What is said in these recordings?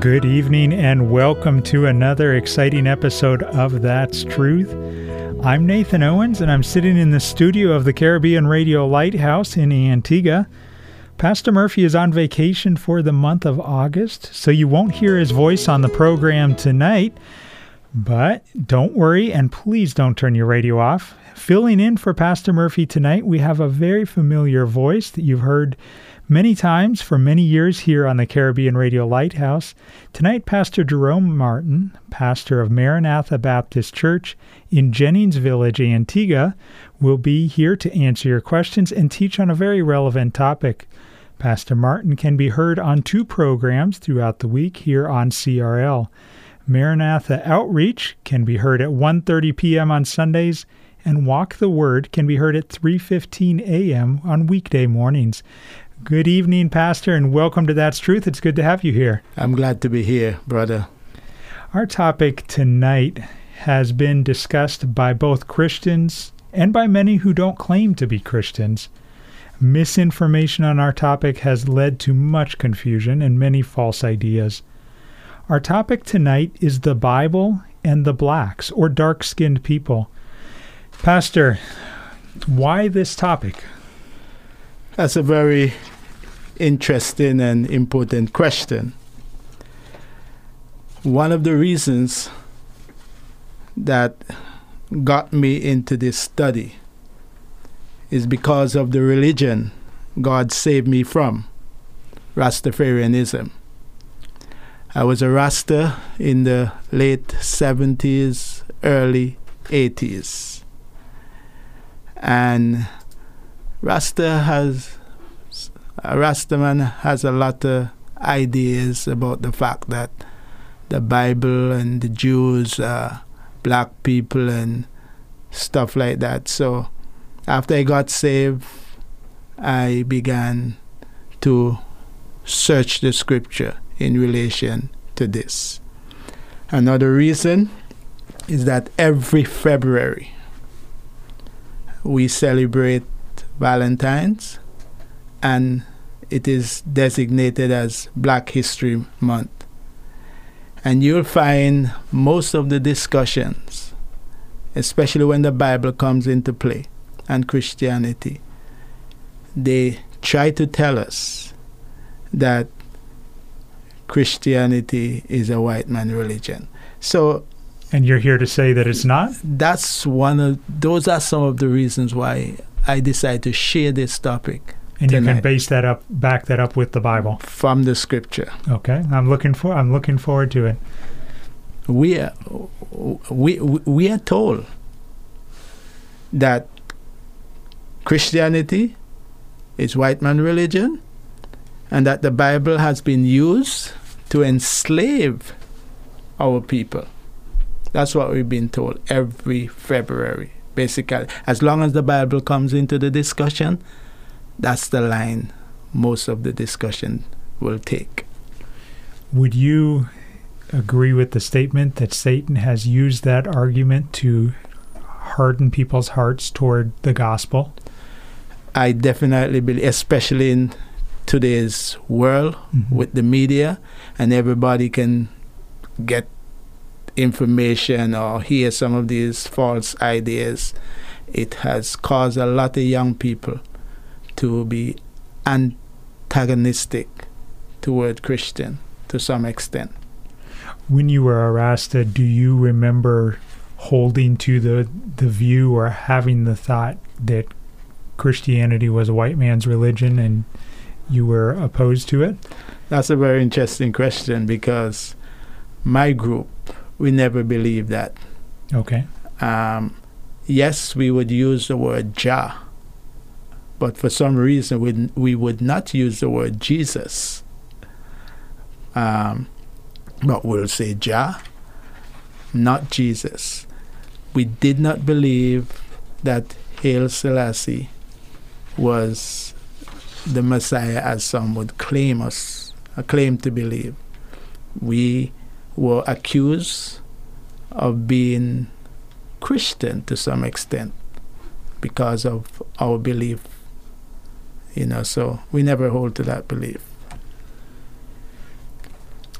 Good evening and welcome to another exciting episode of That's Truth. I'm Nathan Owens and I'm sitting in the studio of the Caribbean Radio Lighthouse in Antigua. Pastor Murphy is on vacation for the month of August, so you won't hear his voice on the program tonight. But don't worry and please don't turn your radio off. Filling in for Pastor Murphy tonight, we have a very familiar voice that you've heard many times for many years here on the Caribbean Radio Lighthouse. Tonight, Pastor Jerome Martin, pastor of Maranatha Baptist Church in Jennings Village, Antigua, will be here to answer your questions and teach on a very relevant topic. Pastor Martin can be heard on two programs throughout the week here on CRL. Maranatha Outreach can be heard at 1:30 p.m. on Sundays and Walk the Word can be heard at 3:15 a.m. on weekday mornings. Good evening, Pastor, and welcome to That's Truth. It's good to have you here. I'm glad to be here, brother. Our topic tonight has been discussed by both Christians and by many who don't claim to be Christians. Misinformation on our topic has led to much confusion and many false ideas. Our topic tonight is the Bible and the blacks, or dark skinned people. Pastor, why this topic? That's a very interesting and important question. One of the reasons that got me into this study is because of the religion God saved me from, Rastafarianism. I was a Rasta in the late 70s, early 80s. And Rasta has Rastaman has a lot of ideas about the fact that the Bible and the Jews are black people and stuff like that. So after I got saved, I began to search the scripture in relation to this. Another reason is that every February we celebrate Valentine's, and it is designated as Black History Month. And you'll find most of the discussions, especially when the Bible comes into play and Christianity, they try to tell us that Christianity is a white man religion. So and you're here to say that it's not? That's one of those are some of the reasons why I decided to share this topic. And tonight. you can base that up, back that up with the Bible from the Scripture. Okay, I'm looking for. I'm looking forward to it. We are, we we are told that Christianity is white man religion, and that the Bible has been used to enslave our people. That's what we've been told every February basically. As long as the Bible comes into the discussion, that's the line most of the discussion will take. Would you agree with the statement that Satan has used that argument to harden people's hearts toward the gospel? I definitely believe, especially in today's world mm-hmm. with the media, and everybody can get information or hear some of these false ideas, it has caused a lot of young people to be antagonistic toward Christian to some extent. When you were a Rasta, do you remember holding to the the view or having the thought that Christianity was a white man's religion and you were opposed to it? That's a very interesting question because my group, we never believed that. Okay. Um, yes, we would use the word Jah, but for some reason we, we would not use the word Jesus. Um, but we'll say Jah, not Jesus. We did not believe that Haile Selassie was the Messiah as some would claim us, claim to believe. We were accused of being Christian to some extent because of our belief. You know, so we never hold to that belief.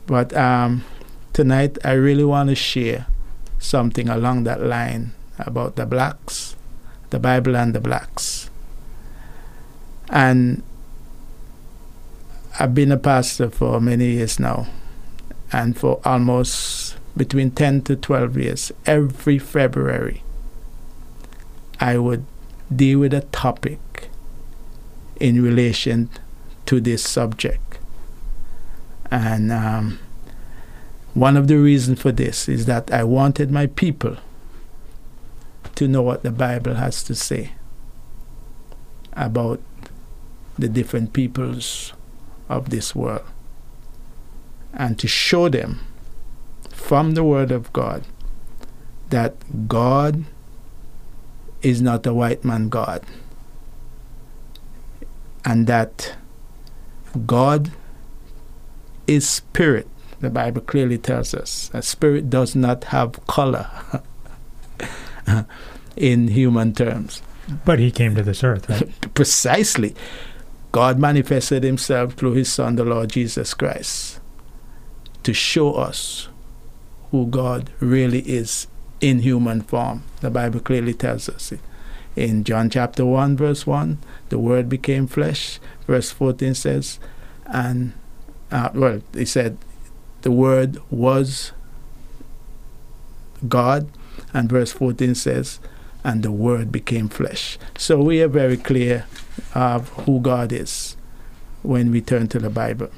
But um, tonight I really want to share something along that line about the blacks, the Bible and the blacks. And I've been a pastor for many years now, and for almost between 10 to 12 years, every February, I would deal with a topic in relation to this subject. And um, one of the reasons for this is that I wanted my people to know what the Bible has to say about the different peoples of this world and to show them from the Word of God that God is not a white man God and that God is spirit. The Bible clearly tells us a spirit does not have color in human terms. But he came to this earth, right? Precisely. God manifested himself through his Son, the Lord Jesus Christ, to show us who God really is in human form. The Bible clearly tells us it. In John chapter 1, verse 1, the Word became flesh. Verse 14 says, and, uh, well, he said, the Word was God. And verse 14 says, and the Word became flesh. So we are very clear of who God is when we turn to the Bible.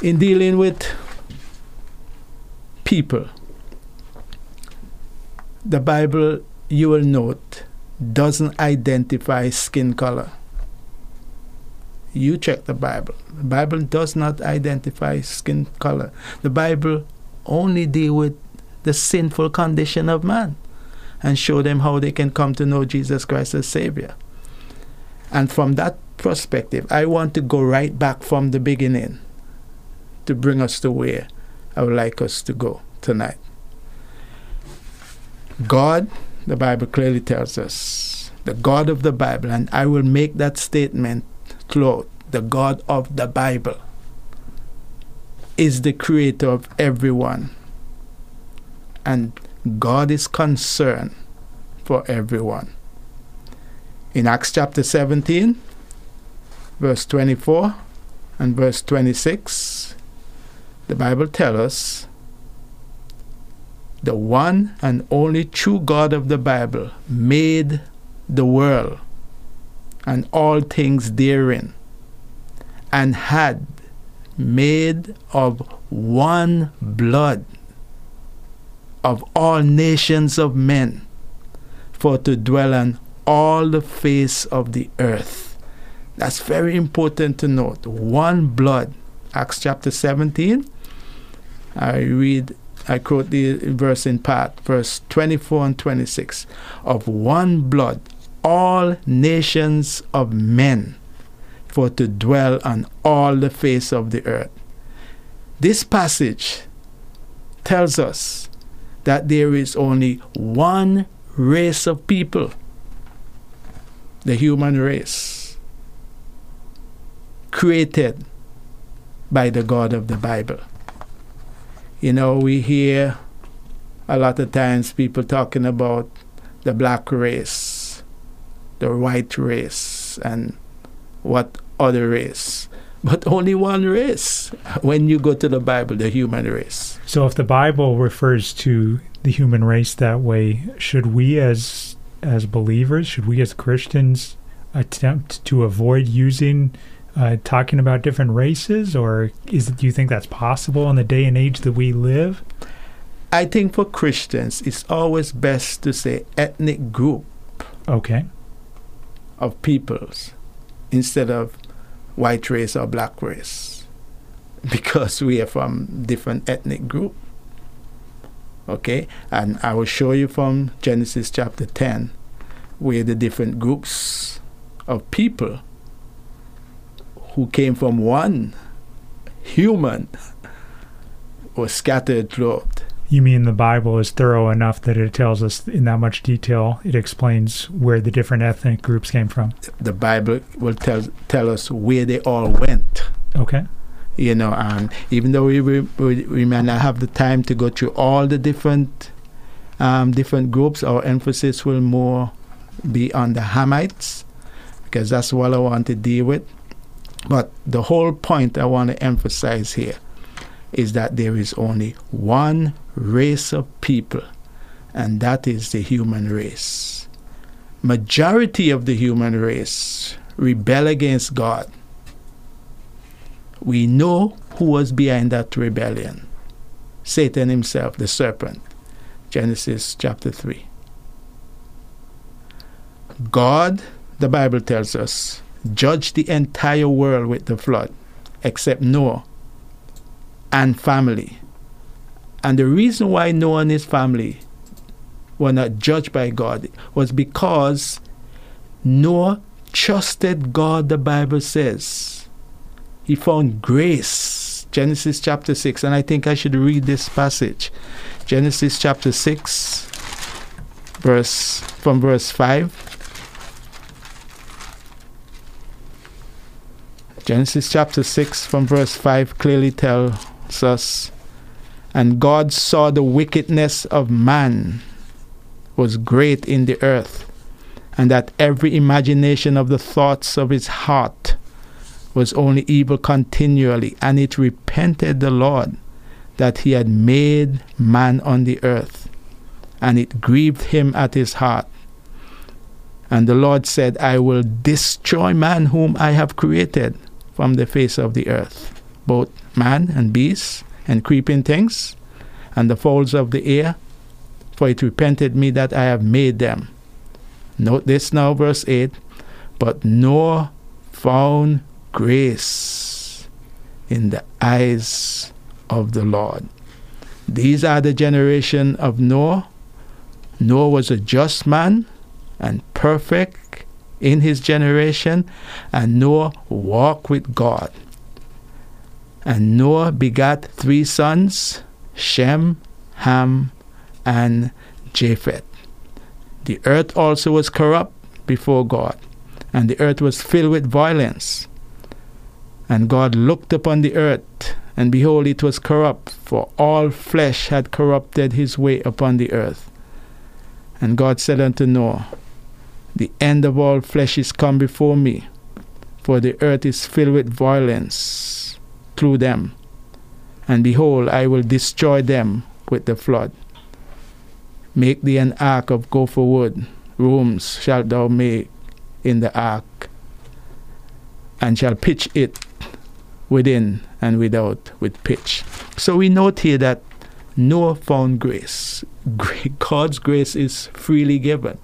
In dealing with people, the Bible, you will note, doesn't identify skin color. You check the Bible. The Bible does not identify skin color. The Bible only deal with the sinful condition of man and show them how they can come to know Jesus Christ as Savior. And from that perspective, I want to go right back from the beginning to bring us to where I would like us to go tonight. God, the Bible clearly tells us, the God of the Bible, and I will make that statement throughout the God of the Bible is the creator of everyone. And God is concerned for everyone. In Acts chapter 17, verse 24 and verse 26, the Bible tells us the one and only true God of the Bible made the world and all things therein, and had made of one blood of all nations of men, for to dwell on all the face of the earth. That's very important to note. One blood. Acts chapter 17. I read, I quote the verse in part, verse 24 and 26. Of one blood, all nations of men, for to dwell on all the face of the earth. This passage tells us that there is only one race of people the human race created by the God of the Bible. You know, we hear a lot of times people talking about the black race, the white race, and what other race. but only one race when you go to the Bible, the human race. So if the Bible refers to the human race that way, should we as as believers, should we as Christians attempt to avoid using uh, talking about different races, or is it, do you think that's possible in the day and age that we live? I think for Christians, it's always best to say ethnic group Okay. of peoples instead of white race or black race because we are from different ethnic group. Okay, and I will show you from Genesis chapter 10 where the different groups of people who came from one human were scattered throughout. You mean the Bible is thorough enough that it tells us in that much detail? It explains where the different ethnic groups came from. The Bible will tell tell us where they all went. Okay. you know, and even though we, we, we we may not have the time to go through all the different um, different groups, our emphasis will more be on the Hamites because that's what I want to deal with. But the whole point I want to emphasize here is that there is only one race of people, and that is the human race. Majority of the human race rebel against God we know who was behind that rebellion Satan himself, the serpent. Genesis chapter 3. God, the Bible tells us, judged the entire world with the flood, except Noah and family. And the reason why Noah and his family were not judged by God was because Noah trusted God, the Bible says he found grace. Genesis chapter 6. And I think I should read this passage. Genesis chapter 6, verse from verse 5. Genesis chapter 6 from verse 5 clearly tells us and God saw the wickedness of man was great in the earth and that every imagination of the thoughts of his heart was only evil continually, and it repented the Lord that he had made man on the earth, and it grieved him at his heart. And the Lord said, I will destroy man whom I have created from the face of the earth, both man and beast, and creeping things, and the fowls of the air, for it repented me that I have made them. Note this now, verse 8 But Noah found grace in the eyes of the Lord. These are the generation of Noah. Noah was a just man and perfect in his generation, and Noah walked with God. And Noah begat three sons Shem, Ham, and Japheth. The earth also was corrupt before God, and the earth was filled with violence. And God looked upon the earth, and behold, it was corrupt, for all flesh had corrupted his way upon the earth. And God said unto Noah, The end of all flesh is come before me, for the earth is filled with violence through them. And behold, I will destroy them with the flood. Make thee an ark of gopher wood, rooms shalt thou make in the ark, and shall pitch it within and without with pitch. So we note here that Noah found grace. God's grace is freely given,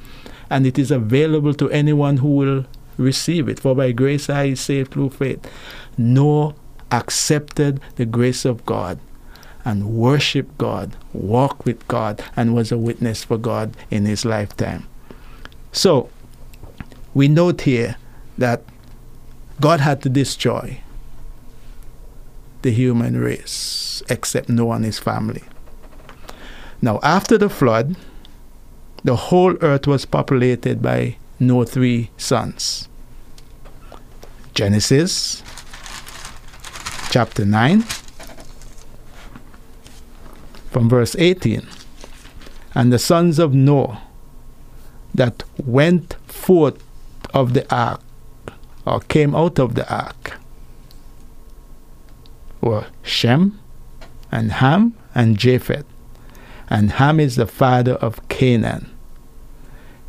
and it is available to anyone who will receive it. For by grace I is saved through faith. Noah accepted the grace of God and worshiped God, walked with God, and was a witness for God in his lifetime. So we note here that God had to destroy the human race, except Noah and his family. Now, after the flood, the whole earth was populated by Noah's three sons. Genesis chapter 9, from verse 18. And the sons of Noah that went forth of the ark, or came out of the ark, were Shem and Ham and Japheth. And Ham is the father of Canaan.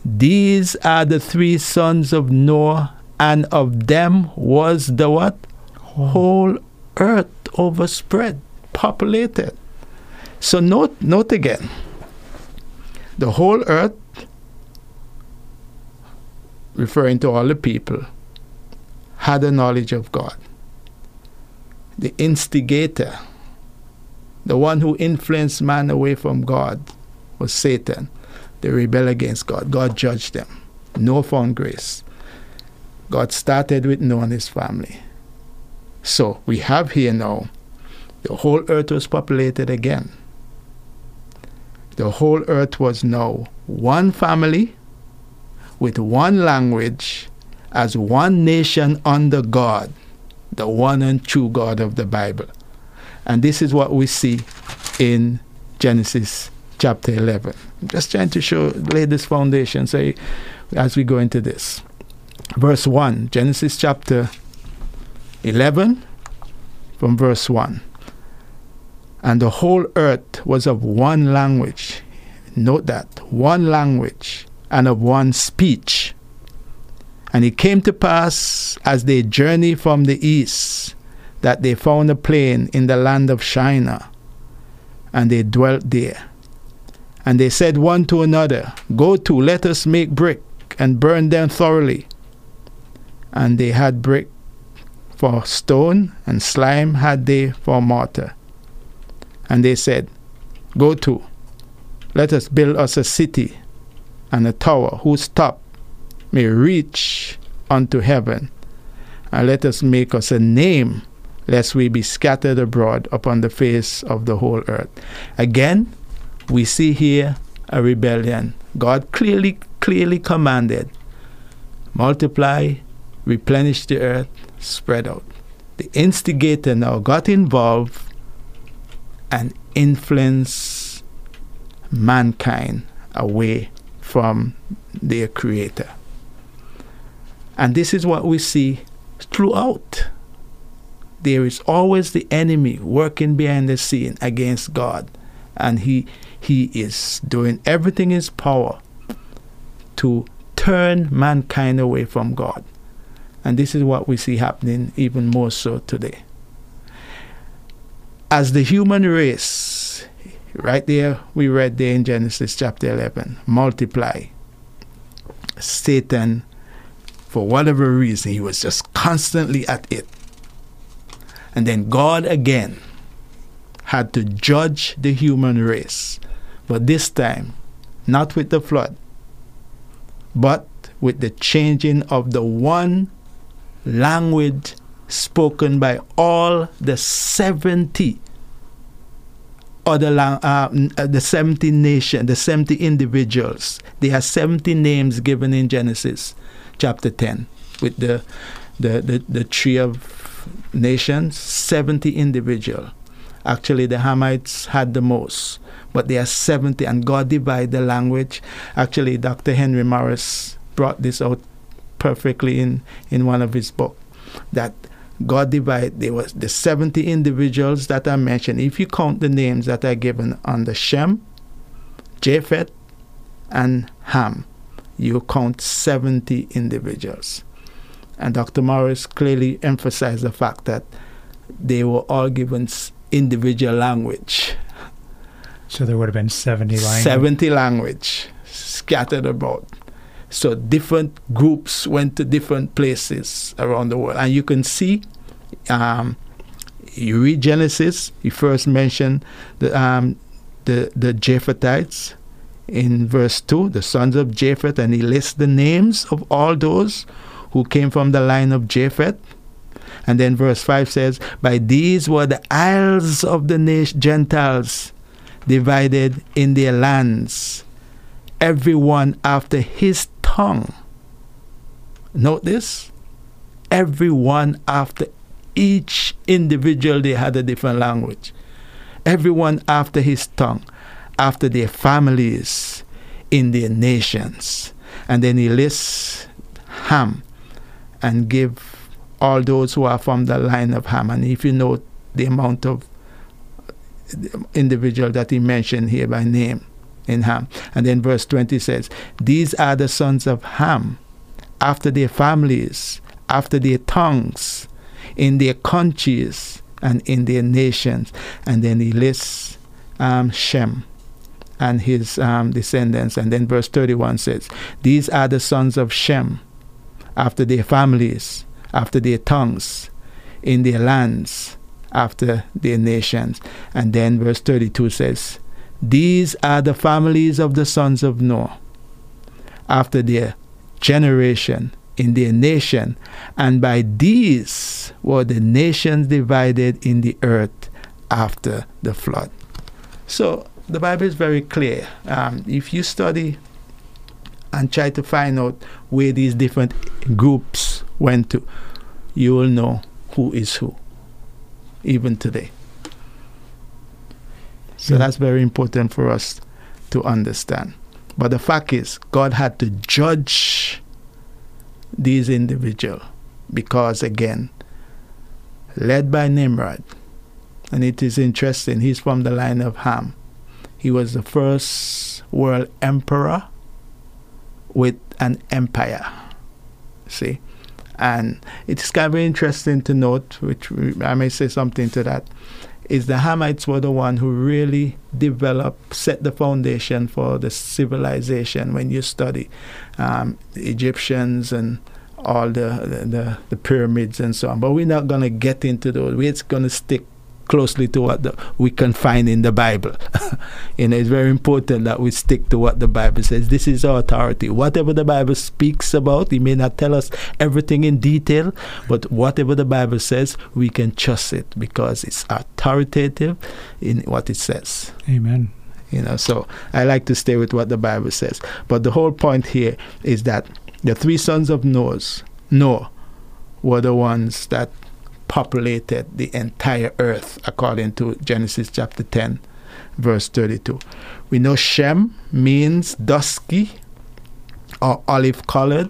These are the three sons of Noah, and of them was the what? Whole earth overspread, populated. So note, note again, the whole earth, referring to all the people, had a knowledge of God. The instigator, the one who influenced man away from God, was Satan. They rebel against God. God judged them. Noah found grace. God started with Noah and his family. So we have here now the whole earth was populated again. The whole earth was now one family with one language as one nation under God, the one and true God of the Bible. And this is what we see in Genesis chapter 11. I'm just trying to show, lay this foundation so as we go into this. Verse 1, Genesis chapter 11, from verse 1. And the whole earth was of one language. Note that, one language and of one speech. And it came to pass as they journeyed from the east that they found a plain in the land of Shinar, and they dwelt there. And they said one to another, Go to, let us make brick, and burn them thoroughly. And they had brick for stone, and slime had they for mortar. And they said, Go to, let us build us a city and a tower whose top may reach unto heaven, and let us make us a name, lest we be scattered abroad upon the face of the whole earth. Again, we see here a rebellion. God clearly, clearly commanded multiply, replenish the earth, spread out. The instigator now got involved and influenced mankind away from their creator. And this is what we see throughout. There is always the enemy working behind the scene against God. And he, he is doing everything in his power to turn mankind away from God. And this is what we see happening even more so today. As the human race, right there, we read there in Genesis chapter 11, multiply. Satan for whatever reason, he was just constantly at it. And then God again had to judge the human race. But this time, not with the flood, but with the changing of the one language spoken by all the 70 other lang- uh, the 70 nation, the 70 individuals. There are 70 names given in Genesis chapter 10 with the, the, the, the tree of nations, 70 individual. Actually, the Hamites had the most, but there are 70, and God divided the language. Actually, Dr. Henry Morris brought this out perfectly in, in one of his books that God divided, there was the 70 individuals that are mentioned. If you count the names that are given under Shem, Japheth, and Ham, you count 70 individuals. And Dr. Morris clearly emphasized the fact that they were all given individual language. So there would have been 70 language. 70 language scattered about. So different groups went to different places around the world. And you can see, um, you read Genesis, you first mention the, um, the, the Japhethites, in verse 2, the sons of Japheth, and he lists the names of all those who came from the line of Japheth. And then verse 5 says, By these were the isles of the Gentiles divided in their lands, everyone after his tongue. Note this everyone after each individual, they had a different language. Everyone after his tongue after their families in their nations. And then he lists Ham and give all those who are from the line of Ham. And if you know the amount of individual that he mentioned here by name in Ham. And then verse 20 says, These are the sons of Ham, after their families, after their tongues, in their countries, and in their nations. And then he lists um, Shem and his um, descendants. And then verse 31 says, These are the sons of Shem, after their families, after their tongues, in their lands, after their nations. And then verse 32 says, These are the families of the sons of Noah, after their generation, in their nation, and by these were the nations divided in the earth after the flood. So the Bible is very clear. Um, if you study and try to find out where these different groups went to, you will know who is who, even today. So yeah. that's very important for us to understand. But the fact is, God had to judge these individuals because, again, led by Nimrod, and it is interesting, he's from the line of Ham. He was the first world emperor with an empire. See? And it's kind of interesting to note, which I may say something to that, is the Hamites were the one who really developed, set the foundation for the civilization. When you study um, Egyptians and all the, the, the pyramids and so on, but we're not going to get into those. We're just going to stick closely to what the, we can find in the Bible. you know, it's very important that we stick to what the Bible says. This is our authority. Whatever the Bible speaks about, it may not tell us everything in detail, but whatever the Bible says, we can trust it because it's authoritative in what it says. Amen. You know, so I like to stay with what the Bible says. But the whole point here is that the three sons of Noah's, Noah were the ones that populated the entire earth, according to Genesis chapter 10, verse 32. We know Shem means dusky or olive colored,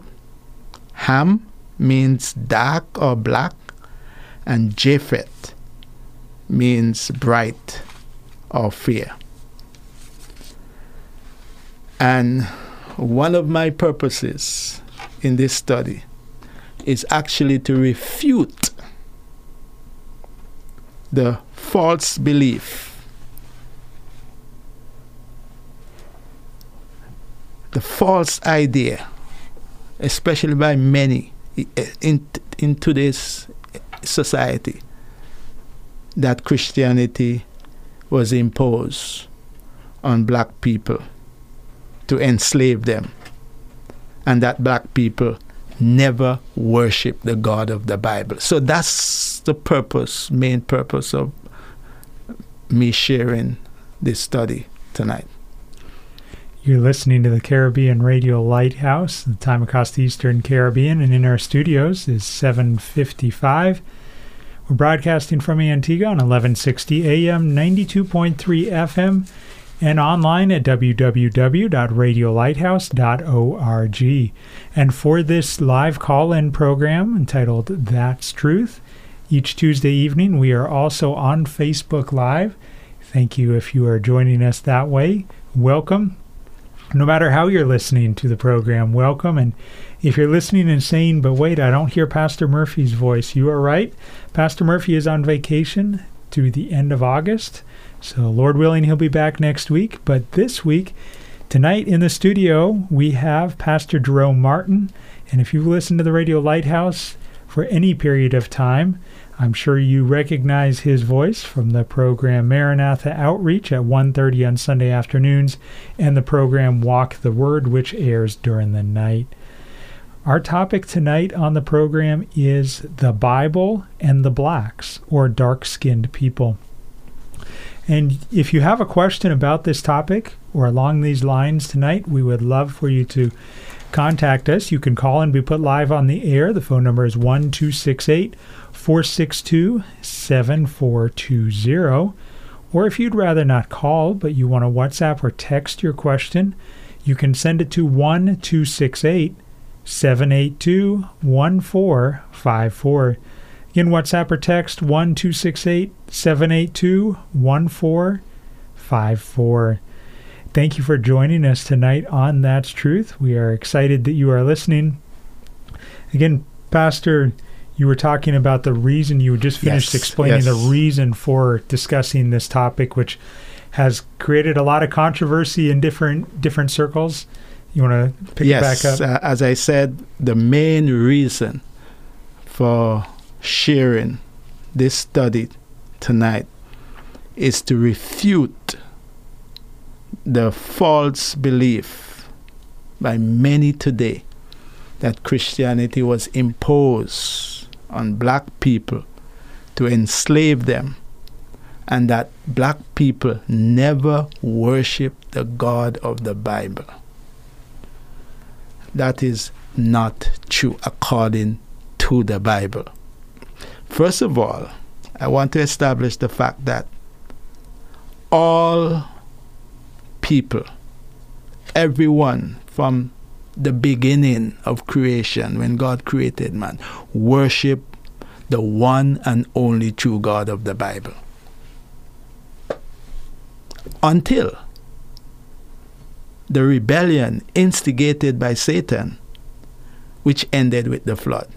Ham means dark or black, and Japheth means bright or fair. And one of my purposes in this study is actually to refute the false belief. The false idea, especially by many in, in today's society, that Christianity was imposed on black people to enslave them, and that black people never worship the God of the Bible. So that's the purpose, main purpose of me sharing this study tonight. You're listening to the Caribbean Radio Lighthouse. The time across the Eastern Caribbean and in our studios is 755. We're broadcasting from Antigua on 1160 AM, 92.3 FM, and online at www.radiolighthouse.org. And for this live call in program entitled That's Truth, each Tuesday evening we are also on Facebook Live. Thank you if you are joining us that way. Welcome. No matter how you're listening to the program, welcome. And if you're listening and saying, but wait, I don't hear Pastor Murphy's voice, you are right. Pastor Murphy is on vacation to the end of August. So, Lord willing, he'll be back next week. But this week, tonight in the studio, we have Pastor Jerome Martin. And if you've listened to the Radio Lighthouse for any period of time, I'm sure you recognize his voice from the program Maranatha Outreach at 1:30 on Sunday afternoons and the program Walk the Word which airs during the night. Our topic tonight on the program is the Bible and the blacks or dark-skinned people. And if you have a question about this topic or along these lines tonight, we would love for you to contact us. You can call and be put live on the air. The phone number is 1268 462 7420. Or if you'd rather not call, but you want to WhatsApp or text your question, you can send it to 1268 782 1454. Again, WhatsApp or text 1 782 1454. Thank you for joining us tonight on That's Truth. We are excited that you are listening. Again, Pastor, you were talking about the reason you just finished Yes, explaining yes. the reason for discussing this topic, which has created a lot of controversy in different different circles. You want to pick yes, it back up? uh, as I said, the main reason for sharing this study tonight is to refute the false belief by many today that Christianity was imposed on black people to enslave them and that black people never worship the God of the Bible. That is not true according to the Bible. First of all, I want to establish the fact that all people, everyone from the beginning of creation, when God created man, worship the one and only true God of the Bible. Until the rebellion instigated by Satan, which ended with the flood.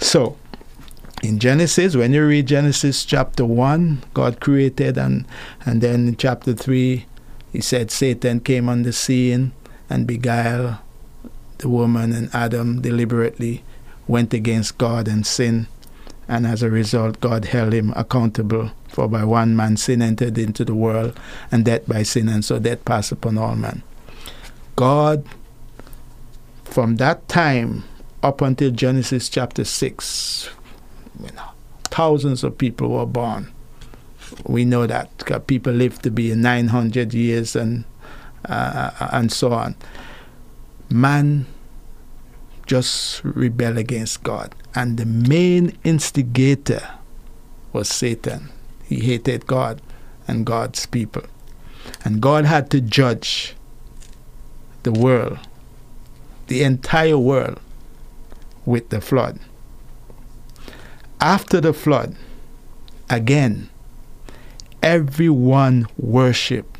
So, in Genesis, when you read Genesis chapter 1, God created, and, and then in chapter 3, he said Satan came on the scene and beguiled the woman, and Adam deliberately went against God and sinned. And as a result, God held him accountable. For by one man sin entered into the world, and death by sin, and so death passed upon all men. God, from that time up until Genesis chapter 6, you know, thousands of people were born. We know that people lived to be 900 years and uh, and so on. Man just rebel against God, and the main instigator was Satan. He hated God and God's people, and God had to judge the world, the entire world, with the flood. After the flood, again, everyone worshiped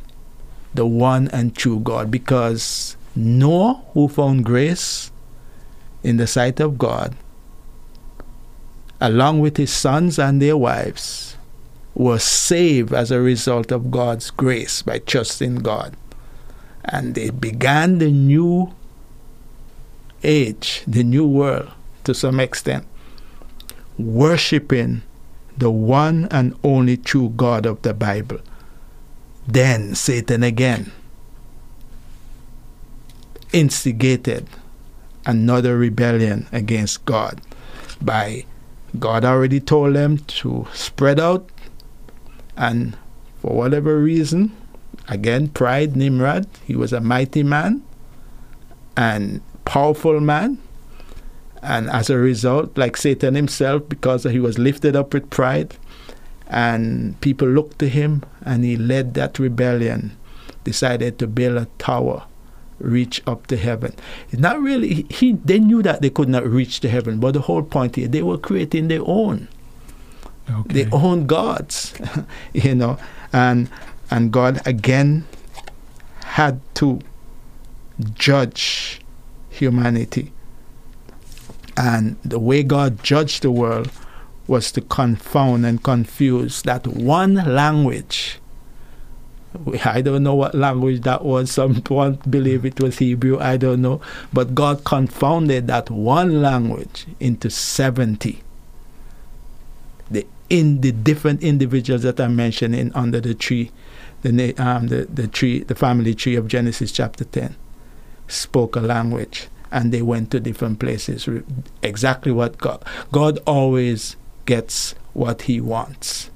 the one and true God because Noah, who found grace in the sight of God, along with his sons and their wives, was saved as a result of God's grace by trusting God. And they began the new age, the new world to some extent, worshiping the one and only true God of the Bible. Then Satan again instigated another rebellion against God by God already told them to spread out and for whatever reason again pride Nimrod he was a mighty man and powerful man and as a result like Satan himself because he was lifted up with pride and people looked to him and he led that rebellion decided to build a tower reach up to heaven. It's not really he they knew that they could not reach to heaven but the whole point here they were creating their own. Okay. their own gods you know. And and god again had to judge humanity and the way god judged the world was to confound and confuse that one language I don't know what language that was. Some one believe it was Hebrew. I don't know. But God confounded that one language into 70. The in the different individuals that are mentioned in under the tree, the um, the the tree, the family tree of Genesis chapter 10, spoke a language, and they went to different places. Exactly what God God always gets what He wants,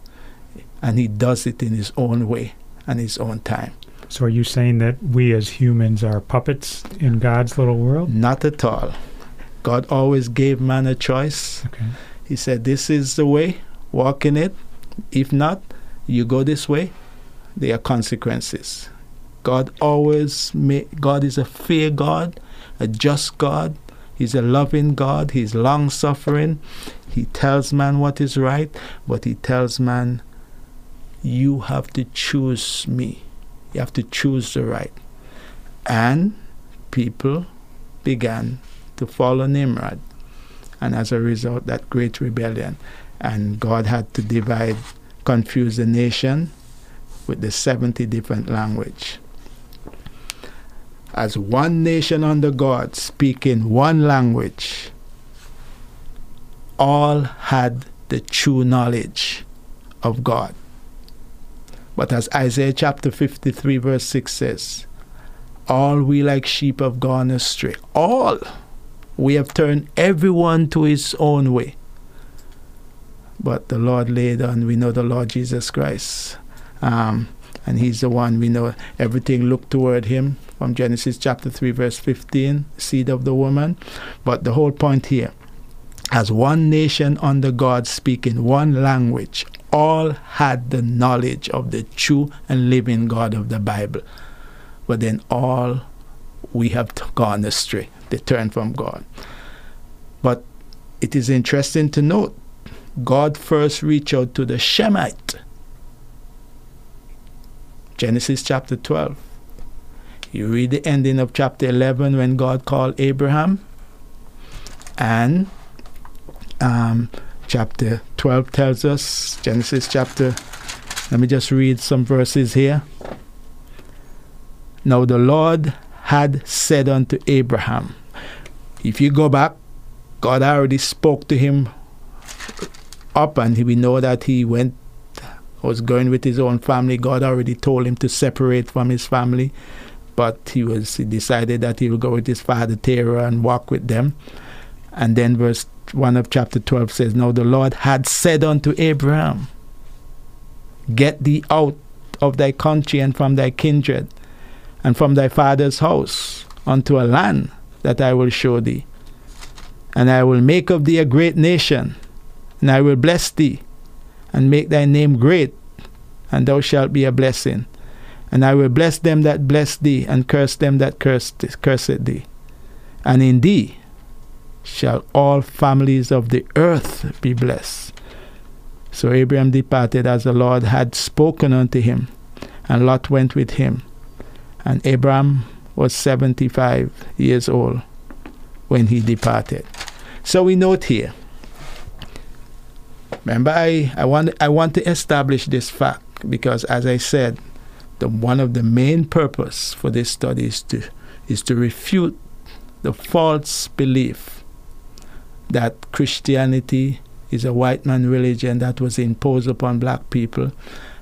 and He does it in His own way and His own time. So are you saying that we as humans are puppets in God's little world? Not at all. God always gave man a choice. Okay. He said, This is the way, walk in it. If not, you go this way. There are consequences. God always ma- God is a fair God, a just God. He's a loving God. He's long suffering. He tells man what is right, but he tells man, you have to choose me. You have to choose the right. And people began to follow Nimrod. And as a result, that great rebellion. And God had to divide, confuse the nation with the 70 different language. As one nation under God, speaking one language, all had the true knowledge of God. But as Isaiah chapter 53, verse 6 says, All we like sheep have gone astray. All. We have turned everyone to his own way. But the Lord laid on, we know the Lord Jesus Christ. Um, and he's the one we know everything looked toward him from Genesis chapter 3, verse 15, seed of the woman. But the whole point here, as one nation under God speaking one language, all had the knowledge of the true and living God of the Bible. But then all we have gone astray. They turned from God. But it is interesting to note God first reached out to the Shemite. Genesis chapter 12. You read the ending of chapter 11 when God called Abraham. And um, chapter 12 tells us, Genesis chapter, let me just read some verses here. Now the Lord had said unto Abraham, if you go back, God already spoke to him up, and we know that he went, was going with his own family. God already told him to separate from his family, but he was he decided that he would go with his father Terah and walk with them. And then verse 1 of chapter 12 says, Now the Lord had said unto Abraham, Get thee out of thy country and from thy kindred and from thy father's house unto a land that I will show thee. And I will make of thee a great nation, and I will bless thee, and make thy name great, and thou shalt be a blessing. And I will bless them that bless thee, and curse them that curse cursed thee. And in thee shall all families of the earth be blessed. So Abraham departed as the Lord had spoken unto him, and Lot went with him. And Abraham was 75 years old when he departed. So we note here. Remember, I, I, want, I want to establish this fact because, as I said, the, one of the main purpose for this study is to, is to refute the false belief that Christianity is a white man religion that was imposed upon black people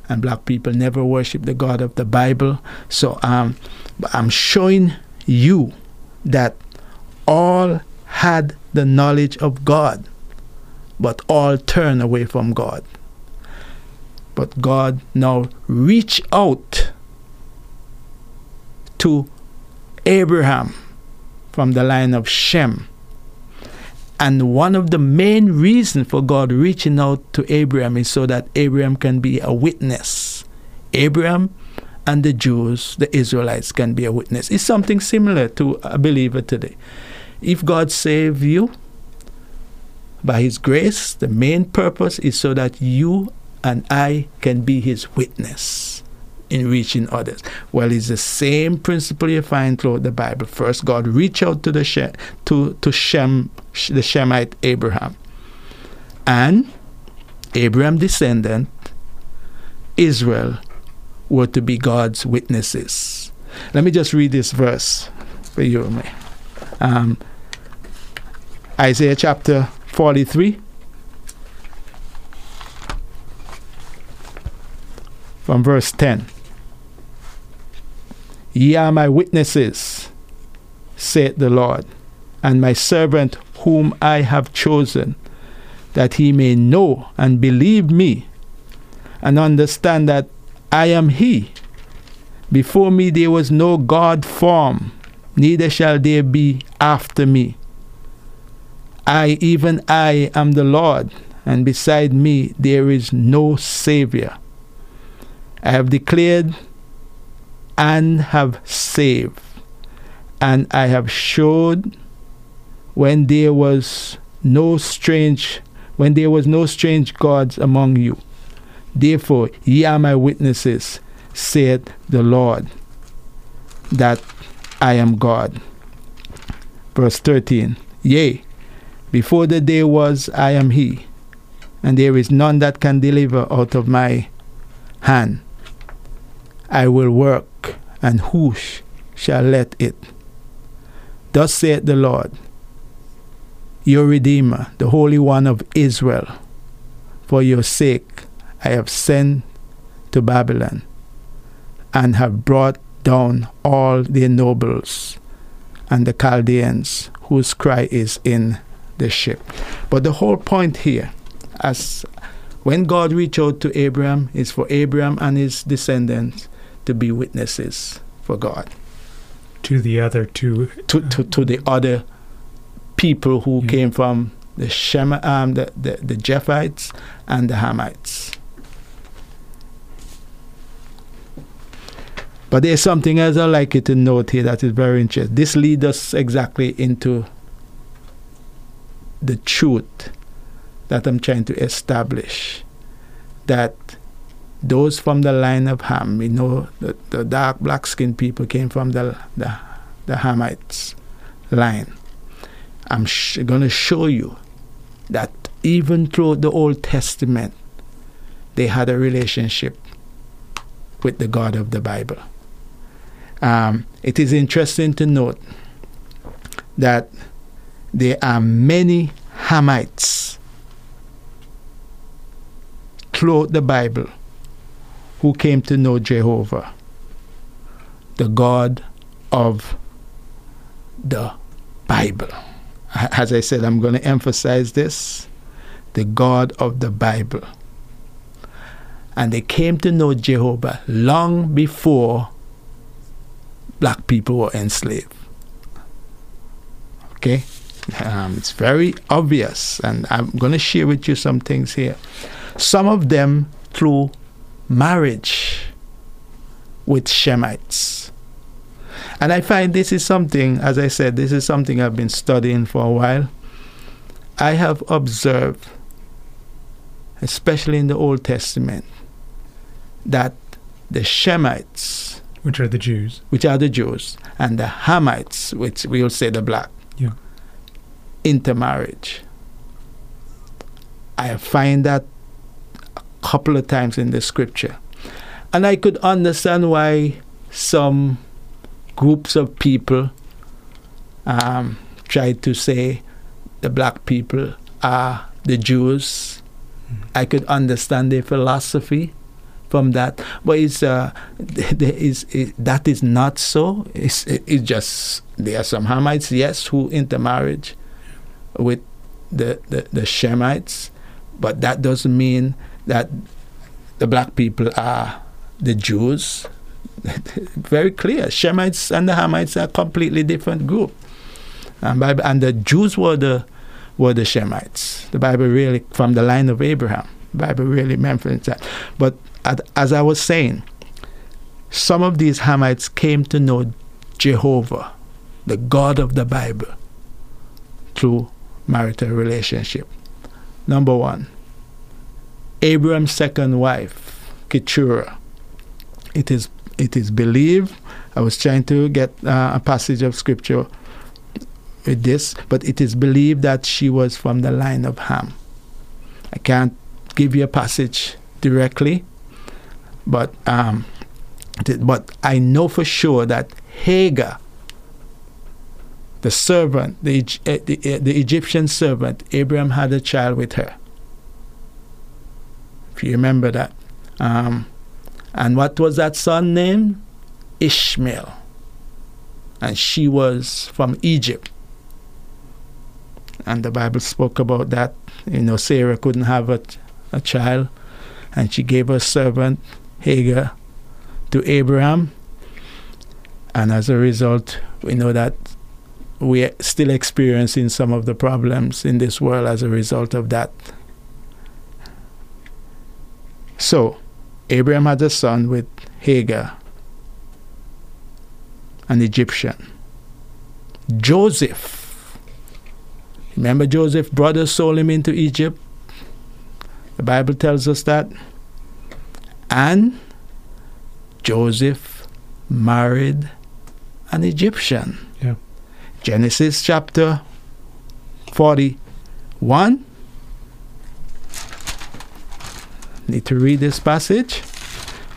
and black people never worship the God of the Bible. So um, I'm showing you that all had the knowledge of God, but all turn away from God. But God now reach out to Abraham from the line of Shem and one of the main reasons for God reaching out to Abraham is so that Abraham can be a witness. Abraham and the Jews, the Israelites, can be a witness. It's something similar to a believer today. If God saved you by His grace, the main purpose is so that you and I can be His witness in reaching others. Well, it's the same principle you find throughout the Bible. First, God reached out to the to, to Shem, the Shemite Abraham. And Abraham descendant, Israel, were to be God's witnesses. Let me just read this verse for you me. Um, Isaiah chapter 43. From verse 10. Ye are my witnesses, saith the Lord, and my servant whom I have chosen, that he may know and believe me, and understand that I am he. Before me there was no God form, neither shall there be after me. I, even I, am the Lord, and beside me there is no Savior. I have declared and have saved. And I have showed when there was no strange when there was no strange gods among you. Therefore ye are my witnesses, said the Lord, that I am God. Verse 13 Yea, before the day was, I am He, and there is none that can deliver out of my hand. I will work, and who shall let it? Thus saith the Lord, your Redeemer, the Holy One of Israel. For your sake I have sent to Babylon, and have brought down all their nobles and the Chaldeans whose cry is in the ship. But the whole point here, as when God reached out to Abraham, is for Abraham and his descendants to be witnesses for God. To the other two. To, to, to the other people who yeah. came from the Shem, um, the, the, the Japhites and the Hamites. But there's something else I'd like you to note here that is very interesting. This leads us exactly into the truth that I'm trying to establish. That those from the line of Ham, we know the, the dark black skinned people came from the, the, the Hamites line. I'm sh- going to show you that even through the Old Testament, they had a relationship with the God of the Bible. Um, it is interesting to note that there are many Hamites throughout the Bible who came to know Jehovah, the God of the Bible. As I said, I'm going to emphasize this the God of the Bible. And they came to know Jehovah long before black people were enslaved. Okay? Um, it's very obvious, and I'm going to share with you some things here. Some of them through marriage with Shemites. And I find this is something, as I said, this is something I've been studying for a while. I have observed, especially in the Old Testament, that the Shemites, which are the Jews, which are the Jews, and the Hamites, which we will say the black, yeah. Intermarriage. I find that a couple of times in the scripture. And I could understand why some groups of people um, tried to say the black people are the Jews. I could understand their philosophy from that, but it's uh, there is it, that is not so. It's, it's just there are some Hamites, yes, who intermarriage with the, the, the Shemites, but that doesn't mean that the black people are the Jews. very clear. Shemites and the Hamites are completely different group. And, Bible, and the Jews were the were the Shemites. The Bible really, from the line of Abraham, the Bible really mentions that. But as I was saying, some of these Hamites came to know Jehovah, the God of the Bible, through marital relationship. Number one, Abraham's second wife, Keturah. It is it is believed. I was trying to get uh, a passage of scripture with this, but it is believed that she was from the line of Ham. I can't give you a passage directly, but um, but I know for sure that Hagar, the servant, the, uh, the, uh, the Egyptian servant, Abraham had a child with her. If you remember that. Um, and what was that son name? Ishmael. And she was from Egypt. And the Bible spoke about that. You know, Sarah couldn't have a, a child, and she gave her servant Hagar to Abraham. And as a result, we know that we are still experiencing some of the problems in this world as a result of that. So, Abraham had a son with Hagar, an Egyptian. Joseph Remember, Joseph's brothers sold him into Egypt. The Bible tells us that. And Joseph married an Egyptian. Genesis chapter 41. Need to read this passage.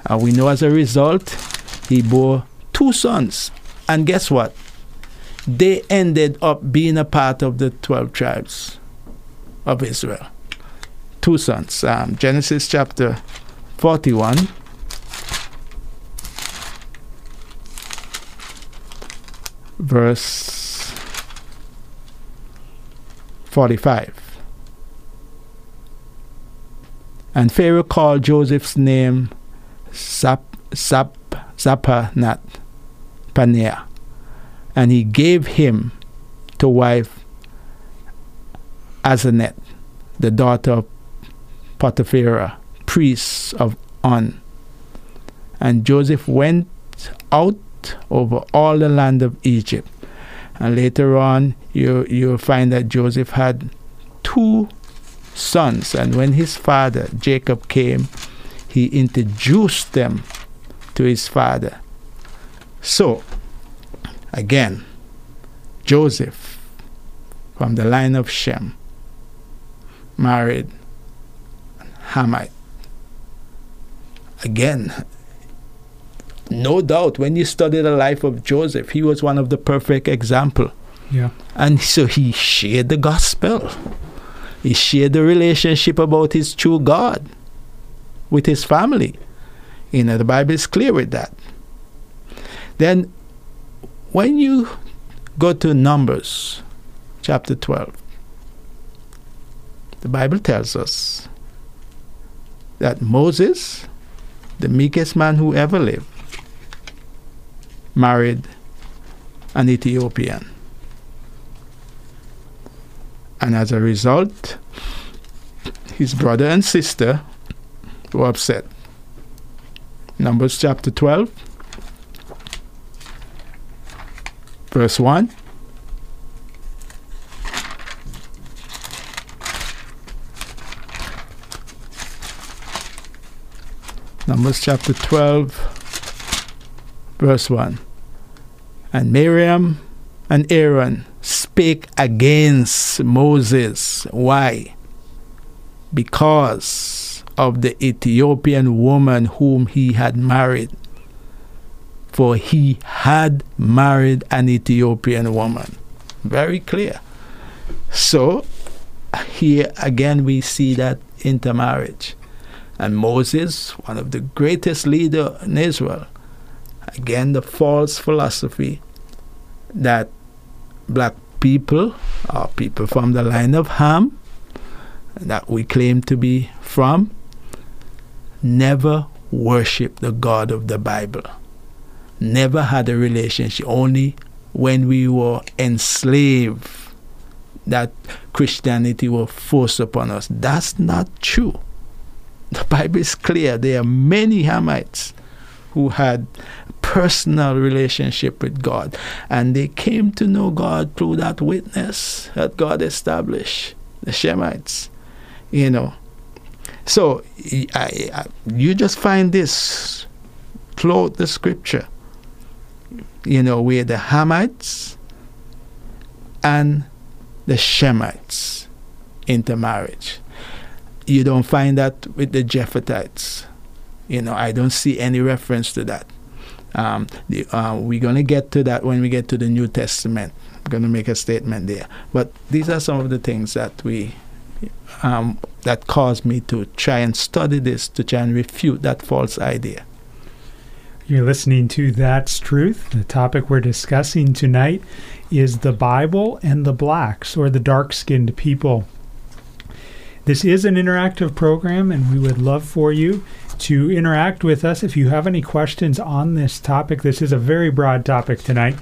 And we know as a result, he bore two sons. And guess what? They ended up being a part of the 12 tribes of Israel. Two sons. Um, Genesis chapter 41. Verse 45. And Pharaoh called Joseph's name Zap, Zap, Zappanat Paneah, and he gave him to wife Asenath, the daughter of Potiphera, priest of On. And Joseph went out over all the land of Egypt. And later on, you you'll find that Joseph had two sons, and when his father Jacob came, he introduced them to his father. So, again, Joseph from the line of Shem married Hamite. Again, no doubt when you study the life of Joseph, he was one of the perfect example. Yeah. And so he shared the gospel. He shared the relationship about his true God with his family. You know, the Bible is clear with that. Then, when you go to Numbers chapter 12, the Bible tells us that Moses, the meekest man who ever lived, married an Ethiopian. And as a result, his brother and sister were upset. Numbers chapter 12, verse 1. Numbers chapter 12, verse 1. And Miriam and Aaron spake against Moses. Why? Because of the Ethiopian woman whom he had married. For he had married an Ethiopian woman. Very clear. So, here again we see that intermarriage. And Moses, one of the greatest leader in Israel, again the false philosophy that black people are people from the line of Ham that we claim to be from never worship the God of the Bible. Never had a relationship. Only when we were enslaved that Christianity was forced upon us. That's not true. The Bible is clear. There are many Hamites who had personal relationship with God and they came to know God through that witness that God established the Shemites you know so I, I, you just find this throughout the scripture you know where the Hamites and the Shemites intermarriage you don't find that with the Japhethites. You know, I don't see any reference to that. Um, the, uh, we're going to get to that when we get to the New Testament. I'm going to make a statement there. But these are some of the things that we um, that caused me to try and study this to try and refute that false idea. You're listening to That's Truth. The topic we're discussing tonight is the Bible and the blacks, or the dark skinned people. This is an interactive program, and we would love for you to interact with us if you have any questions on this topic. This is a very broad topic tonight,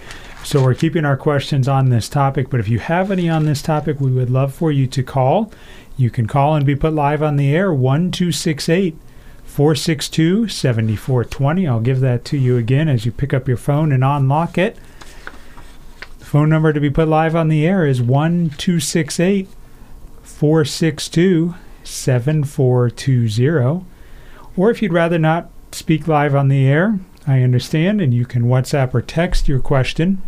so we're keeping our questions on this topic. But if you have any on this topic, we would love for you to call. You can call and be put live on the air 1268 462 7420. I'll give that to you again as you pick up your phone and unlock it. The phone number to be put live on the air is 1 268 462 7420. Or if you'd rather not speak live on the air, I understand, and you can WhatsApp or text your question.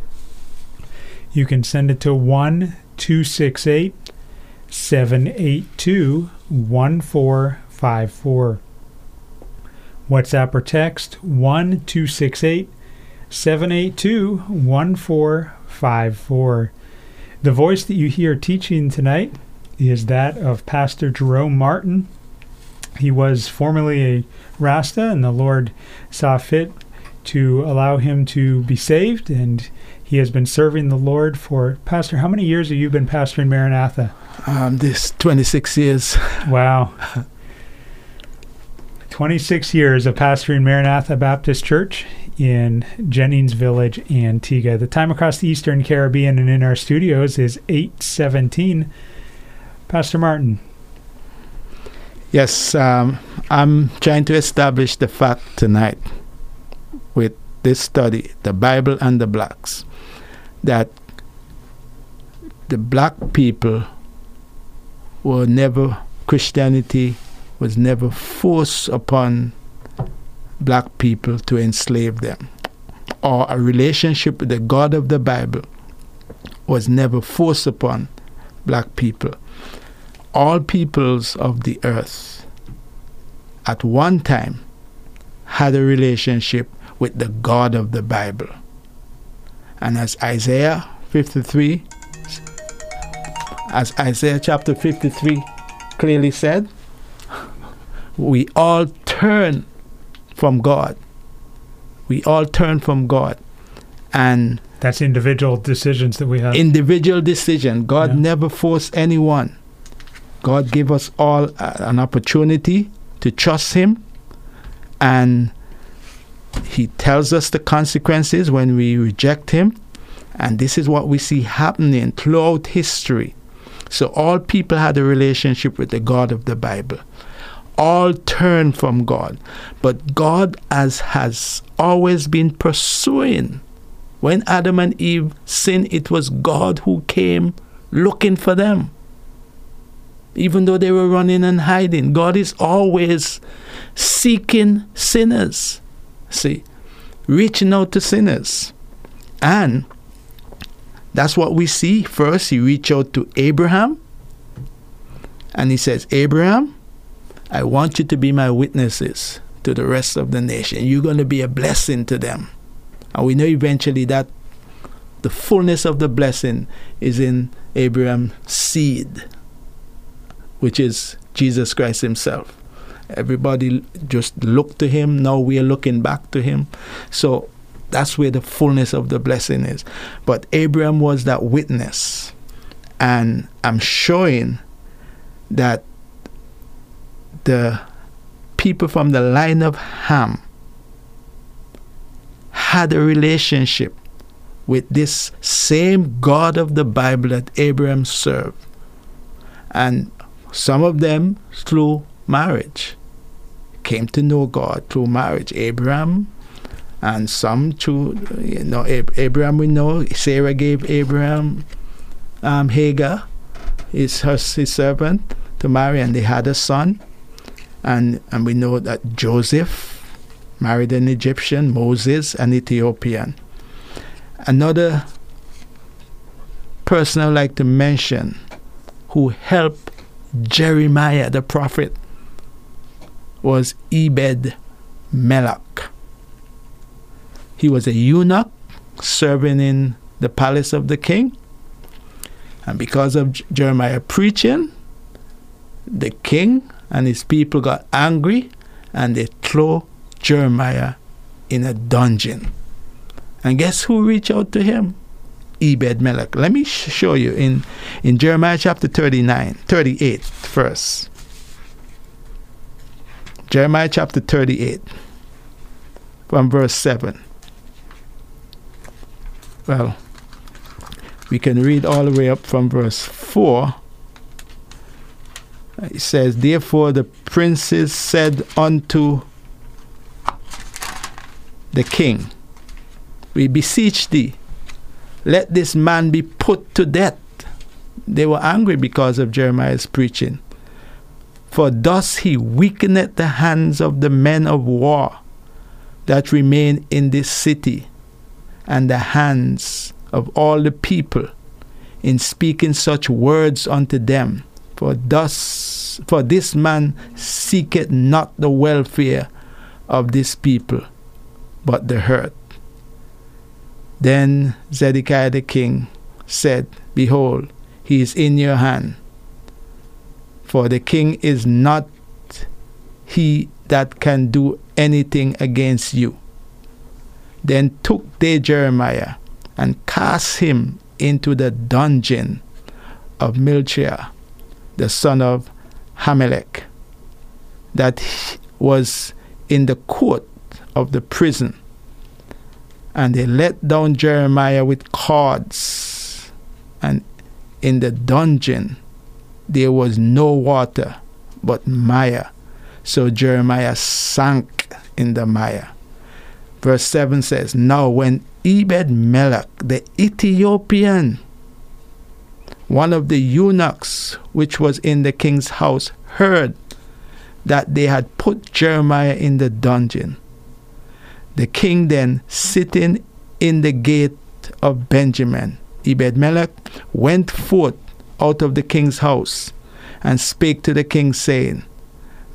You can send it to 1 268 782 1454. WhatsApp or text 1 268 782 1454. The voice that you hear teaching tonight is that of Pastor Jerome Martin. He was formerly a Rasta, and the Lord saw fit to allow him to be saved, and he has been serving the Lord for Pastor. How many years have you been pastoring Maranatha? Um, this 26 years. Wow. 26 years of pastoring Maranatha Baptist Church in Jennings Village, Antigua. The time across the Eastern Caribbean and in our studios is 817. Pastor Martin. Yes, um, I'm trying to establish the fact tonight with this study, the Bible and the blacks, that the black people were never, Christianity was never forced upon black people to enslave them, or a relationship with the God of the Bible was never forced upon black people. All peoples of the earth at one time had a relationship with the God of the Bible. And as Isaiah 53, as Isaiah chapter 53 clearly said, we all turn from God. We all turn from God. And that's individual decisions that we have. Individual decision. God yeah. never forced anyone. God gave us all uh, an opportunity to trust Him. And He tells us the consequences when we reject Him. And this is what we see happening throughout history. So all people had a relationship with the God of the Bible all turn from God. But God as has always been pursuing. When Adam and Eve sinned, it was God who came looking for them. Even though they were running and hiding, God is always seeking sinners. See, reaching out to sinners. And that's what we see. First, he reached out to Abraham. And he says, Abraham, I want you to be my witnesses to the rest of the nation. You're going to be a blessing to them. And we know eventually that the fullness of the blessing is in Abraham's seed, which is Jesus Christ Himself. Everybody just looked to Him. Now we are looking back to Him. So that's where the fullness of the blessing is. But Abraham was that witness. And I'm showing that the people from the line of Ham had a relationship with this same God of the Bible that Abraham served. And some of them through marriage came to know God through marriage. Abraham and some through, you know, Abraham we know, Sarah gave Abraham um, Hagar, his, her, his servant, to marry, and they had a son. And, and we know that Joseph married an Egyptian, Moses, an Ethiopian. Another person I'd like to mention who helped Jeremiah the prophet was Ebed Melech. He was a eunuch serving in the palace of the king. And because of Jeremiah preaching, the king and his people got angry and they threw Jeremiah in a dungeon. And guess who reached out to him? Ebed Melech. Let me sh- show you in, in Jeremiah chapter 39, 38 verse. Jeremiah chapter 38, from verse 7. Well, we can read all the way up from verse 4 it says, Therefore the princes said unto the king, We beseech thee, Let this man be put to death. They were angry because of Jeremiah's preaching. For thus he weakeneth the hands of the men of war that remain in this city, and the hands of all the people in speaking such words unto them. For thus for this man seeketh not the welfare of this people, but the hurt. Then Zedekiah the king said, Behold, he is in your hand. For the king is not he that can do anything against you. Then took they Jeremiah and cast him into the dungeon of Melchiah, the son of Hammelech, that was in the court of the prison. And they let down Jeremiah with cords, and in the dungeon there was no water but mire. So Jeremiah sank in the mire. Verse 7 says, Now when Ebed Melech the Ethiopian, one of the eunuchs which was in the king's house, heard that they had put Jeremiah in the dungeon. The king then, sitting in the gate of Benjamin, Ebed Melech, went forth out of the king's house and spake to the king, saying,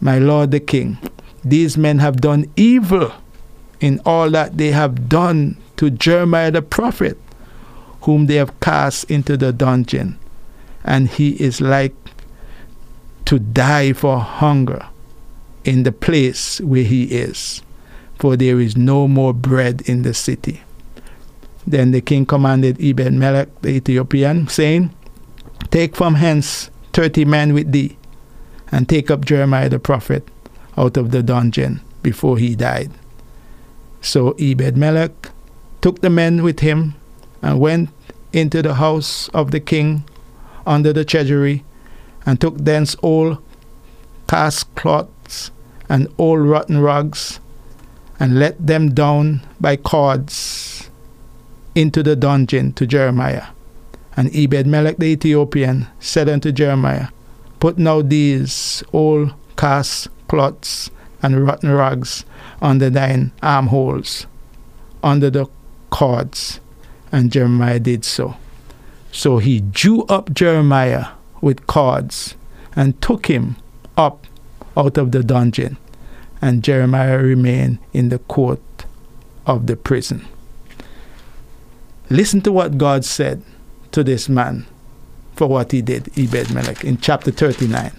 My lord the king, these men have done evil in all that they have done to Jeremiah the prophet, whom they have cast into the dungeon, and he is like to die for hunger in the place where he is, for there is no more bread in the city. Then the king commanded Ebed Melech the Ethiopian, saying, Take from hence thirty men with thee, and take up Jeremiah the prophet out of the dungeon before he died. So Ebed Melech took the men with him and went into the house of the king under the treasury, and took thence all cast cloths and all rotten rugs, and let them down by cords into the dungeon to Jeremiah. And Ebed Melech the Ethiopian said unto Jeremiah, Put now these old cast cloths and rotten rugs under thine armholes, under the cords. And Jeremiah did so. So he drew up Jeremiah with cords and took him up out of the dungeon. And Jeremiah remained in the court of the prison. Listen to what God said to this man for what he did, Ebed Melech, in chapter 39,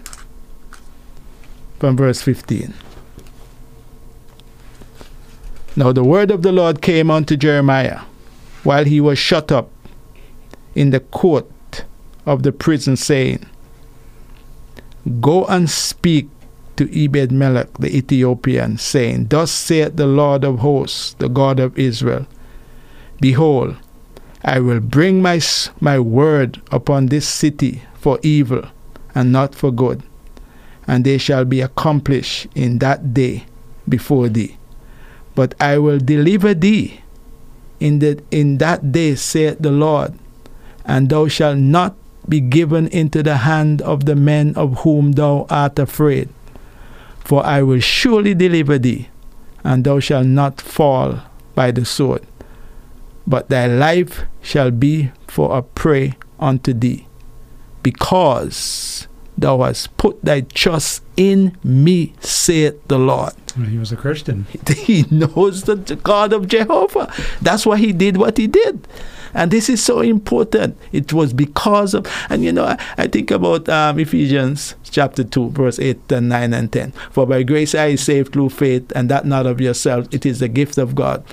from verse 15. Now the word of the Lord came unto Jeremiah while he was shut up in the court of the prison, saying, Go and speak to Ebed Melech the Ethiopian, saying, Thus saith the Lord of hosts, the God of Israel Behold, I will bring my, my word upon this city for evil and not for good, and they shall be accomplished in that day before thee. But I will deliver thee in, the, in that day, saith the Lord, and thou shalt not be given into the hand of the men of whom thou art afraid. For I will surely deliver thee, and thou shalt not fall by the sword, but thy life shall be for a prey unto thee, because thou hast put thy trust in me, saith the Lord. He was a Christian. He knows the God of Jehovah. That's why he did what he did. And this is so important. It was because of, and you know, I, I think about um, Ephesians chapter 2, verse 8 and 9 and 10. For by grace I saved through faith, and that not of yourself, it is the gift of God,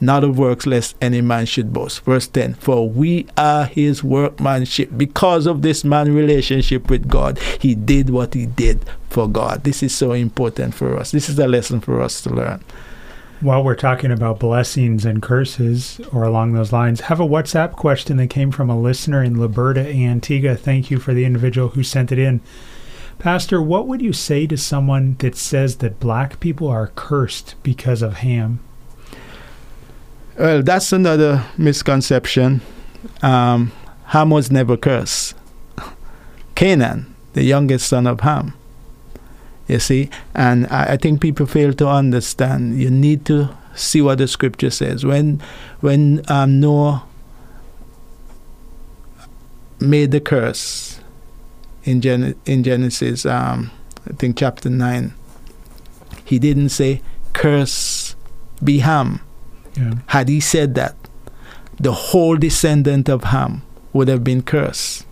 not of works, lest any man should boast. Verse 10 For we are his workmanship. Because of this man relationship with God, he did what he did for God. This is so important for us. This is a lesson for us to learn. While we're talking about blessings and curses, or along those lines, have a WhatsApp question that came from a listener in Liberta, Antigua. Thank you for the individual who sent it in. Pastor, what would you say to someone that says that black people are cursed because of Ham? Well, that's another misconception um, Ham was never cursed. Canaan, the youngest son of Ham. You see, and I, I think people fail to understand. You need to see what the scripture says. When when um, Noah made the curse in, Gen- in Genesis, um, I think chapter 9, he didn't say, Curse be Ham. Yeah. Had he said that, the whole descendant of Ham would have been cursed.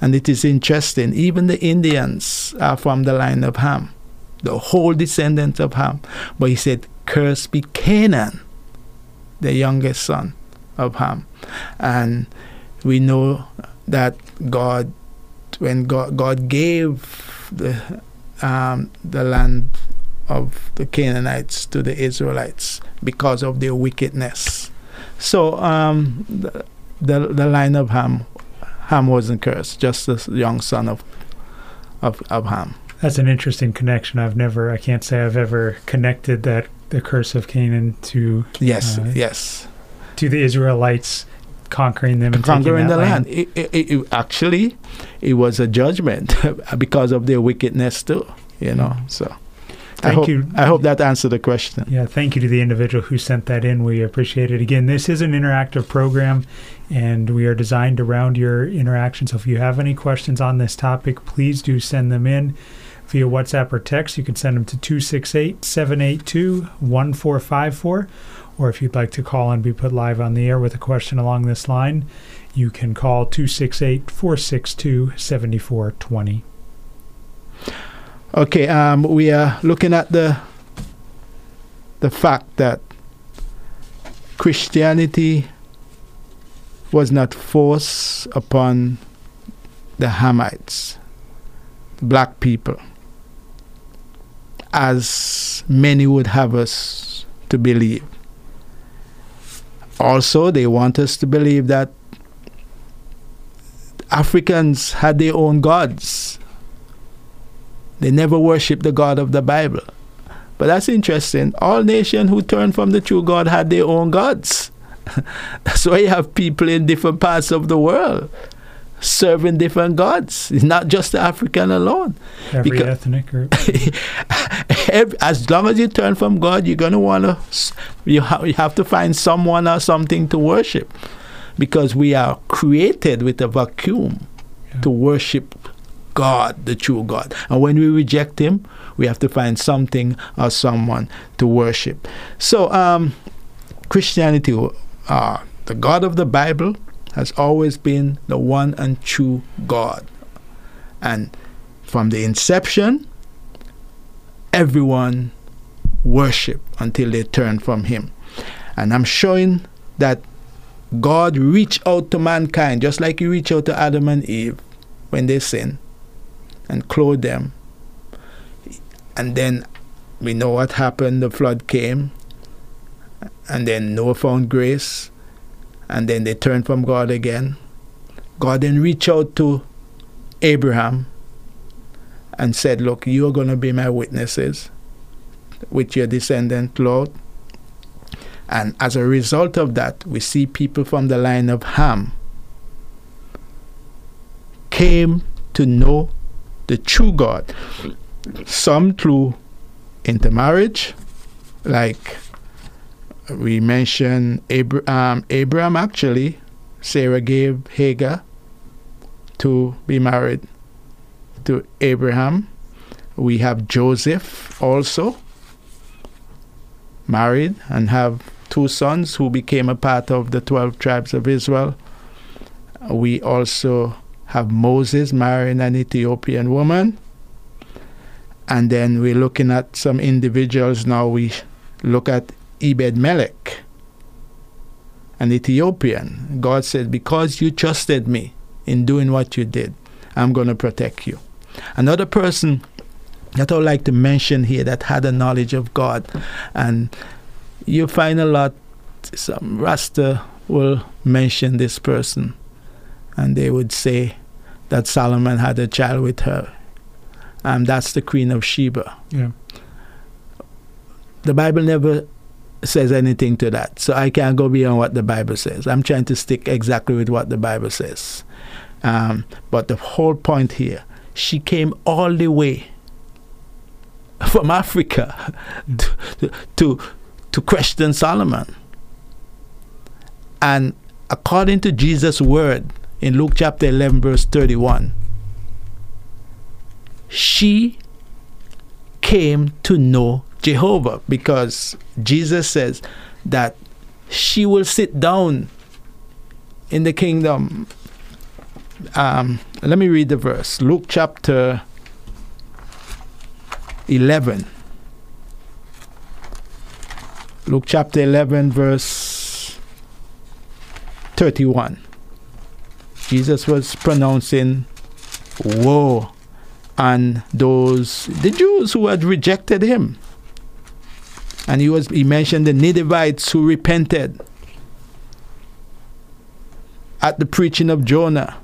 And it is interesting, even the Indians are from the line of Ham, the whole descendant of Ham. But he said, Curse be Canaan, the youngest son of Ham. And we know that God, when God, God gave the, um, the land of the Canaanites to the Israelites because of their wickedness. So um, the, the, the line of Ham, Ham wasn't cursed, just the young son of, of, of Ham. That's an interesting connection. I've never, I can't say I've ever connected that the curse of Canaan to Yes, Uh, yes. to the Israelites conquering them and conquering taking the that land. It, it, it, actually, it was a judgment because of their wickedness too. You know, so I Thank hope you. I hope that answered the question. Yeah, thank you to the individual who sent that in. We appreciate it. Again, this is an interactive program and we are designed around your interaction. So if you have any questions on this topic, please do send them in via WhatsApp or text. You can send them to 268 782 1454. Or if you'd like to call and be put live on the air with a question along this line, you can call 268 462 7420. Okay, um, we are looking at the the fact that Christianity was not forced upon the Hamites, black people, as many would have us to believe. Also, they want us to believe that Africans had their own gods. They never worshiped the God of the Bible. But that's interesting. All nations who turned from the true God had their own gods. that's why you have people in different parts of the world serving different gods. It's not just the African alone. Every Because- ethnic group. Ev- as long as you turn from God, you're gonna wanna you, ha- you have to find someone or something to worship, because we are created with a vacuum Yeah. to worship God, the true God. And when we reject Him, we have to find something or someone to worship. So, um, Christianity, the God of the Bible, has always been the one and true God. And from the inception, everyone worship until they turn from Him. And I'm showing that God reached out to mankind just like He reached out to Adam and Eve when they sinned and clothed them. And then we know what happened the flood came, and then Noah found grace, and then they turned from God again. God then reached out to Abraham and said, Look, you are going to be my witnesses with your descendant, Lord. And as a result of that, we see people from the line of Ham came to know the true God. Some through intermarriage, like we mentioned Abra- um, Abraham actually, Sarah gave Hagar to be married to Abraham. We have Joseph also married and have two sons who became a part of the 12 tribes of Israel. We also have Moses marrying an Ethiopian woman. And then we're looking at some individuals now. We look at Ebed Melech, an Ethiopian. God said, Because you trusted me in doing what you did, I'm going to protect you. Another person that I would like to mention here that had a knowledge of God, and you find a lot, some Rasta will mention this person, and they would say that Solomon had a child with her. And that's the Queen of Sheba. Yeah. The Bible never says anything to that. So I can't go beyond what the Bible says. I'm trying to stick exactly with what the Bible says. Um, but the whole point here, she came all the way from Africa to, to, to question Solomon. And according to Jesus' word in Luke chapter 11, verse 31, she came to know Jehovah because Jesus says that she will sit down in the kingdom. Um, let me read the verse Luke chapter 11. Luke chapter 11, verse 31. Jesus was pronouncing woe on those, the Jews who had rejected him. And he was he mentioned the Ninevites who repented at the preaching of Jonah.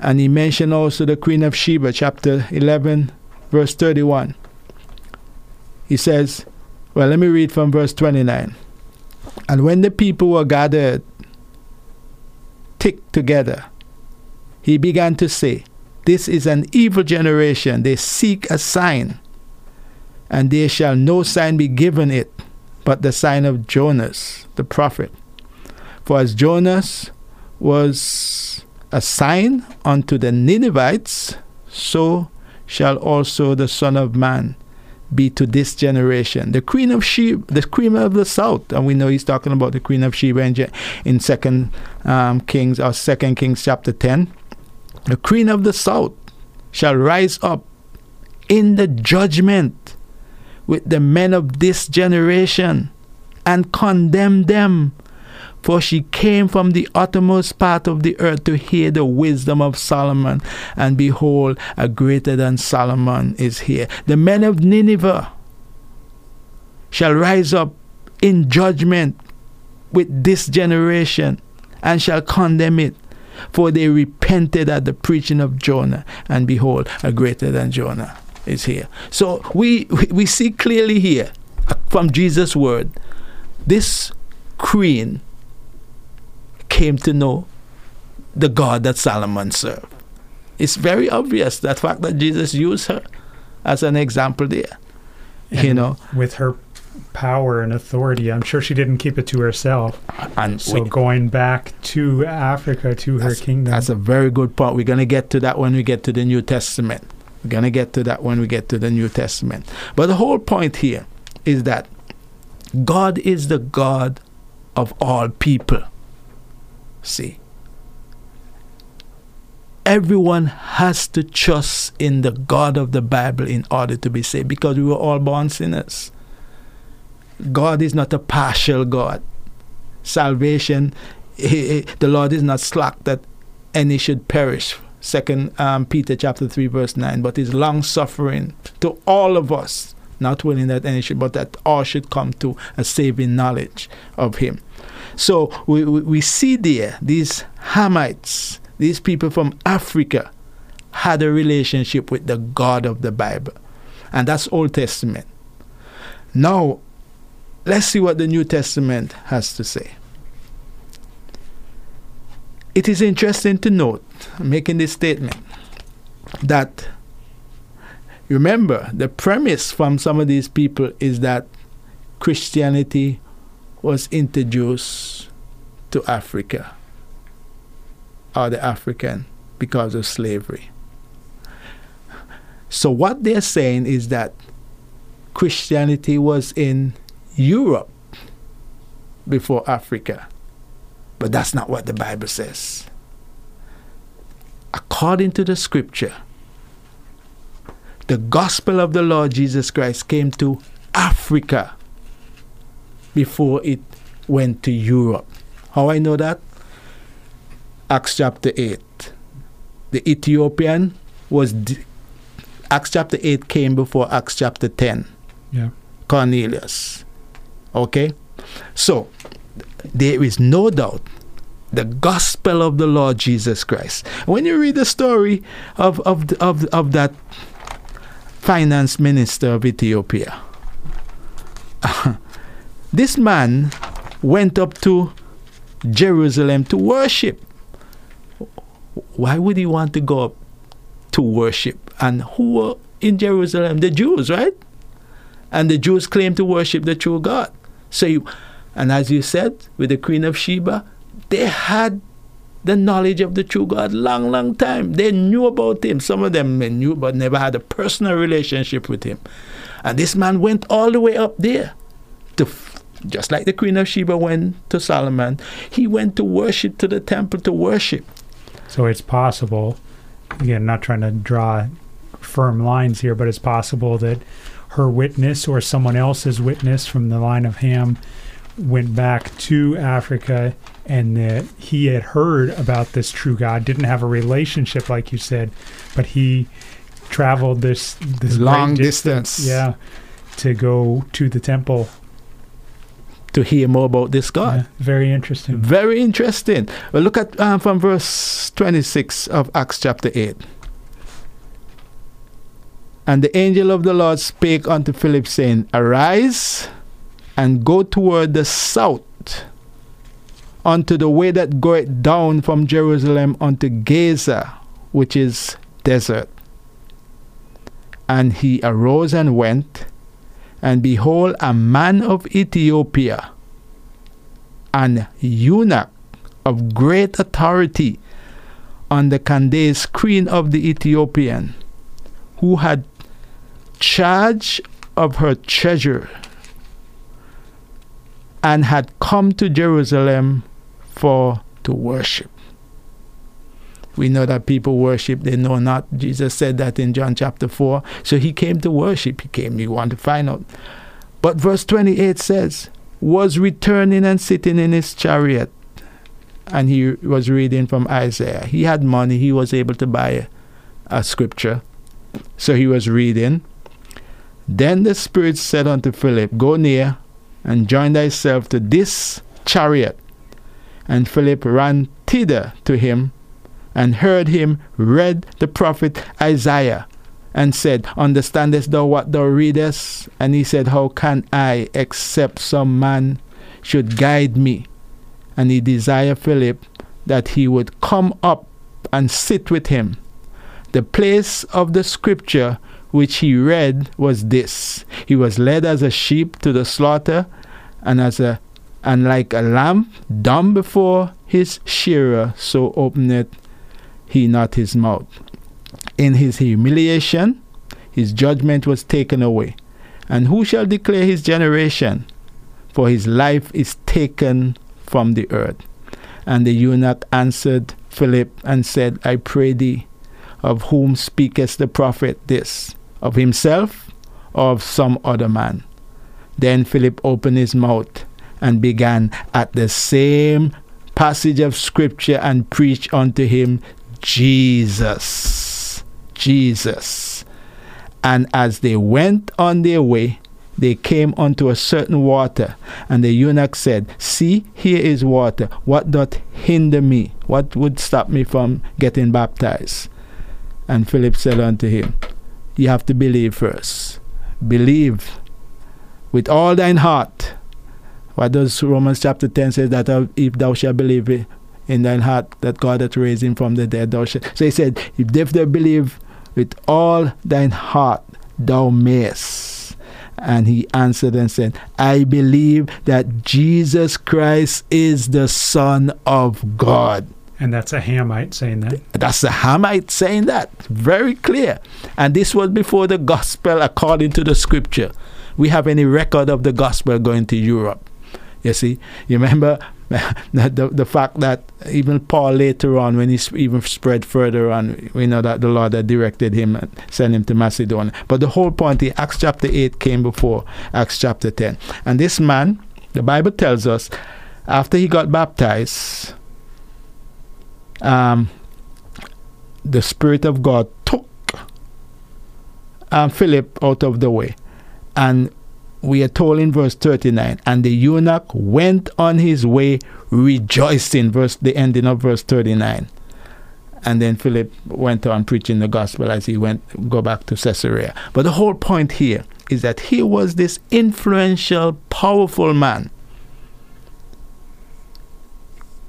And he mentioned also the Queen of Sheba, chapter 11, verse 31. He says, well, let me read from verse 29. And when the people were gathered thick together, he began to say, This is an evil generation. They seek a sign, and there shall no sign be given it but the sign of Jonas, the prophet. For as Jonas was a sign unto the Ninevites, so shall also the Son of Man be to this generation. The Queen of Sheba, the Queen of the South, and we know he's talking about the Queen of Sheba in, in Second um, Kings or Second Kings chapter ten. The Queen of the South shall rise up in the judgment with the men of this generation and condemn them for she came from the uttermost part of the earth to hear the wisdom of Solomon. And behold, a greater than Solomon is here. The men of Nineveh shall rise up in judgment with this generation and shall condemn it. For they repented at the preaching of Jonah, and behold, a greater than Jonah is here. So we, we see clearly here uh, from Jesus' word this queen came to know the God that Solomon served. It's very obvious that fact that Jesus used her as an example there. And you know, with her power and authority, I'm sure she didn't keep it to herself. And so we, going back to Africa to her kingdom. That's a very good point. We're going to get to that when we get to the New Testament. We're going to get to that when we get to the New Testament. But the whole point here is that God is the God of all people. See, everyone has to trust in the God of the Bible in order to be saved because we were all born sinners. God is not a partial God. Salvation, he, he, the Lord is not slack that any should perish. Second um, Peter chapter three verse nine, but is long suffering to all of us, not willing that any should, but that all should come to a saving knowledge of Him. So we, we, we see there these Hamites, these people from Africa, had a relationship with the God of the Bible. And that's Old Testament. Now, let's see what the New Testament has to say. It is interesting to note, making this statement, that remember the premise from some of these people is that Christianity was introduced to Africa or the African because of slavery. So, what they're saying is that Christianity was in Europe before Africa. But that's not what the Bible says. According to the scripture, the gospel of the Lord Jesus Christ came to Africa before it went to Europe. How I know that? Acts chapter 8. The Ethiopian was. Acts chapter 8 came before Acts chapter 10. Yeah. Cornelius. Okay? So, there is no doubt the gospel of the Lord Jesus Christ. When you read the story of, of, of, of that finance minister of Ethiopia, this man went up to Jerusalem to worship. Why would he want to go up to worship? And who were in Jerusalem? The Jews, right? And the Jews claim to worship the true God. So, you, and as you said, with the Queen of Sheba, they had the knowledge of the true God long, long time. They knew about him. Some of them knew, but never had a personal relationship with him. And this man went all the way up there to just like the Queen of Sheba went to Solomon, he went to worship to the temple to worship. So it's possible, again, not trying to draw firm lines here, but it's possible that her witness or someone else's witness from the line of Ham went back to Africa and that he had heard about this true God, didn't have a relationship like you said, but he traveled this this long distance, distance, yeah, to go to the temple to hear more about this God. Yeah, very interesting. Very interesting. Well, look at um, from verse 26 of Acts chapter 8. And the angel of the Lord spake unto Philip, saying, Arise and go toward the south unto the way that goeth down from Jerusalem unto Gaza, which is desert. And he arose and went, and behold, a man of Ethiopia, an eunuch of great authority on the Candace, queen of the Ethiopian, who had charge of her treasure and had come to Jerusalem for to worship. We know that people worship, they know not. Jesus said that in John chapter 4. So he came to worship. He came, he wanted to find out. But verse 28 says, was returning and sitting in his chariot. And he was reading from Isaiah. He had money, he was able to buy a, a scripture. So he was reading. Then the Spirit said unto Philip, Go near and join thyself to this chariot. And Philip ran thither to him and heard him read the prophet Isaiah and said, Understandest thou what thou readest? And he said, How can I, except some man should guide me? And he desired Philip that he would come up and sit with him. The place of the scripture which he read was this He was led as a sheep to the slaughter, and as a and like a lamb dumb before his shearer, so openeth he not his mouth. In his humiliation, his judgment was taken away. And who shall declare his generation? For his life is taken from the earth. And the eunuch answered Philip and said, I pray thee, of whom speakest the prophet this? Of himself or of some other man? Then Philip opened his mouth and began at the same passage of scripture and preached unto him Jesus. Jesus. And as they went on their way, they came unto a certain water, and the eunuch said, See, here is water. What doth hinder me? What would stop me from getting baptized? And Philip said unto him, You have to believe first. Believe with all thine heart. What does Romans chapter 10 say that uh, if thou shalt believe in thine heart that God hath raised him from the dead. Thou shalt. So he said, if thou believe with all thine heart, thou mayest. And he answered and said, I believe that Jesus Christ is the Son of God. And that's a Hamite saying that. That's a Hamite saying that. Very clear. And this was before the gospel according to the scripture. We have any record of the gospel going to Europe. You see, you remember the, the fact that even Paul later on, when he even spread further on, we know that the Lord had directed him and sent him to Macedonia. But the whole point is Acts chapter 8 came before Acts chapter 10. And this man, the Bible tells us, after he got baptized, um, the Spirit of God took um, Philip out of the way. And we are told in verse 39 and the eunuch went on his way rejoicing verse the ending of verse 39 and then philip went on preaching the gospel as he went go back to caesarea. But the whole point here is that he was this influential, powerful man,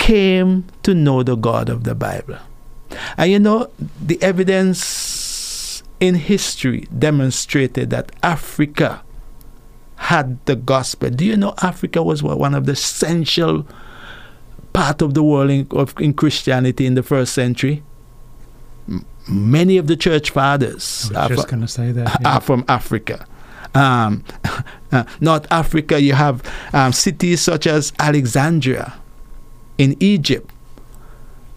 came to know the God of the Bible. And you know, the evidence in history demonstrated that Africa had the gospel. Do you know Africa was one of the essential part of the world in, of, in Christianity in the first century? many of the church fathers are, from, that, yeah. are from Africa. Um, uh, North Africa, you have um, cities such as Alexandria in Egypt.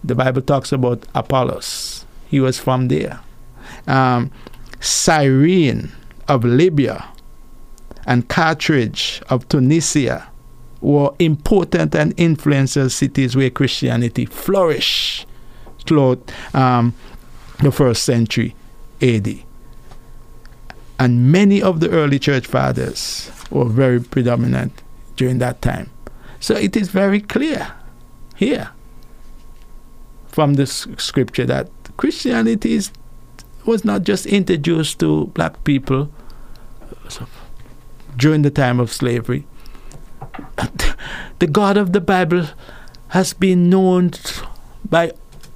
The Bible talks about Apollos. He was from there. Um, Cyrene of Libya and Carthage of Tunisia were important and influential cities where Christianity flourished throughout um, the first century AD. And many of the early church fathers were very predominant during that time. So it is very clear here from this scripture that Christianity is, was not just introduced to black people during the time of slavery. the God of the Bible has been known by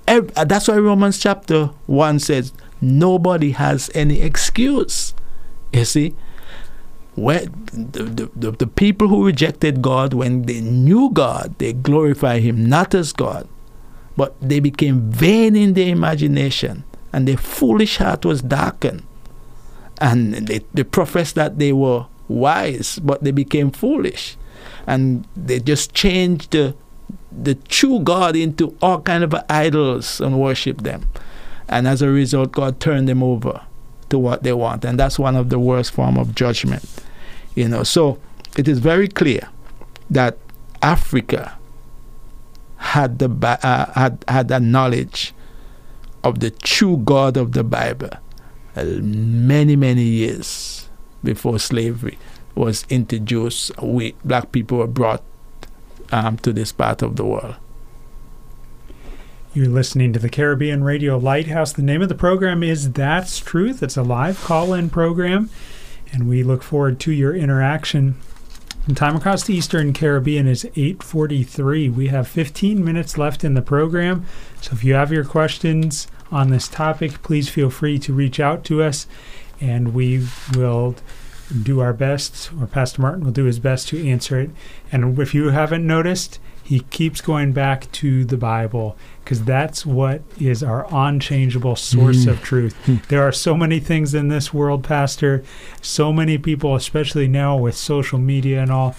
uh, that's why Romans chapter 1 says, nobody has any excuse. You see? When the, the, the people who rejected God, when they knew God, they glorify Him not as God, but they became vain in their imagination, and their foolish heart was darkened. And they, they professed that they were wise, but they became foolish. And they just changed the, the true God into all kind of idols and worship them. And as a result, God turned them over to what they want. And that's one of the worst form of judgment. You know, so it is very clear that Africa had the uh, had had a knowledge of the true God of the Bible uh, many many years before slavery was introduced. We black people were brought um, to this part of the world. You're listening to the Caribbean Radio Lighthouse. The name of the program is That's Truth. It's a live call in program, and we look forward to your interaction. And time across the Eastern Caribbean is 8:43. We have 15 minutes left in the program, so if you have your questions on this topic, please feel free to reach out to us, and we will do our best, or Pastor Martin will do his best to answer it. And if you haven't noticed, he keeps going back to the Bible because that's what is our unchangeable source mm. of truth. Mm. There are so many things in this world, Pastor, so many people, especially now with social media and all,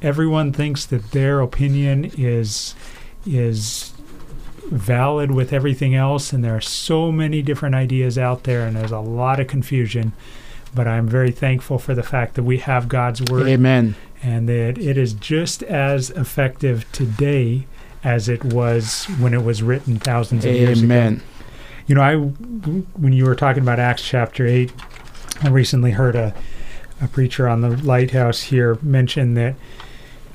everyone thinks that their opinion is is valid with everything else and there are so many different ideas out there and there's a lot of confusion but I'm very thankful for the fact that we have God's word. Amen. And that it is just as effective today as it was when it was written thousands of Amen. years ago. Amen. You know, I when you were talking about Acts chapter 8, I recently heard a a preacher on the lighthouse here mention that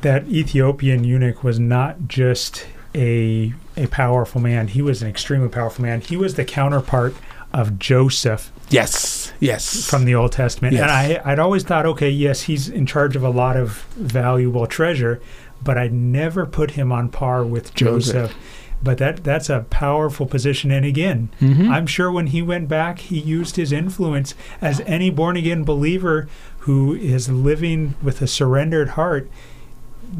that Ethiopian eunuch was not just a a powerful man, he was an extremely powerful man. He was the counterpart of Joseph Yes, yes. From the Old Testament. Yes. And I, I'd always thought, okay, yes, he's in charge of a lot of valuable treasure, but I'd never put him on par with Joseph. Joseph. But that that's a powerful position. And again, mm-hmm. I'm sure when he went back, he used his influence as any born again believer who is living with a surrendered heart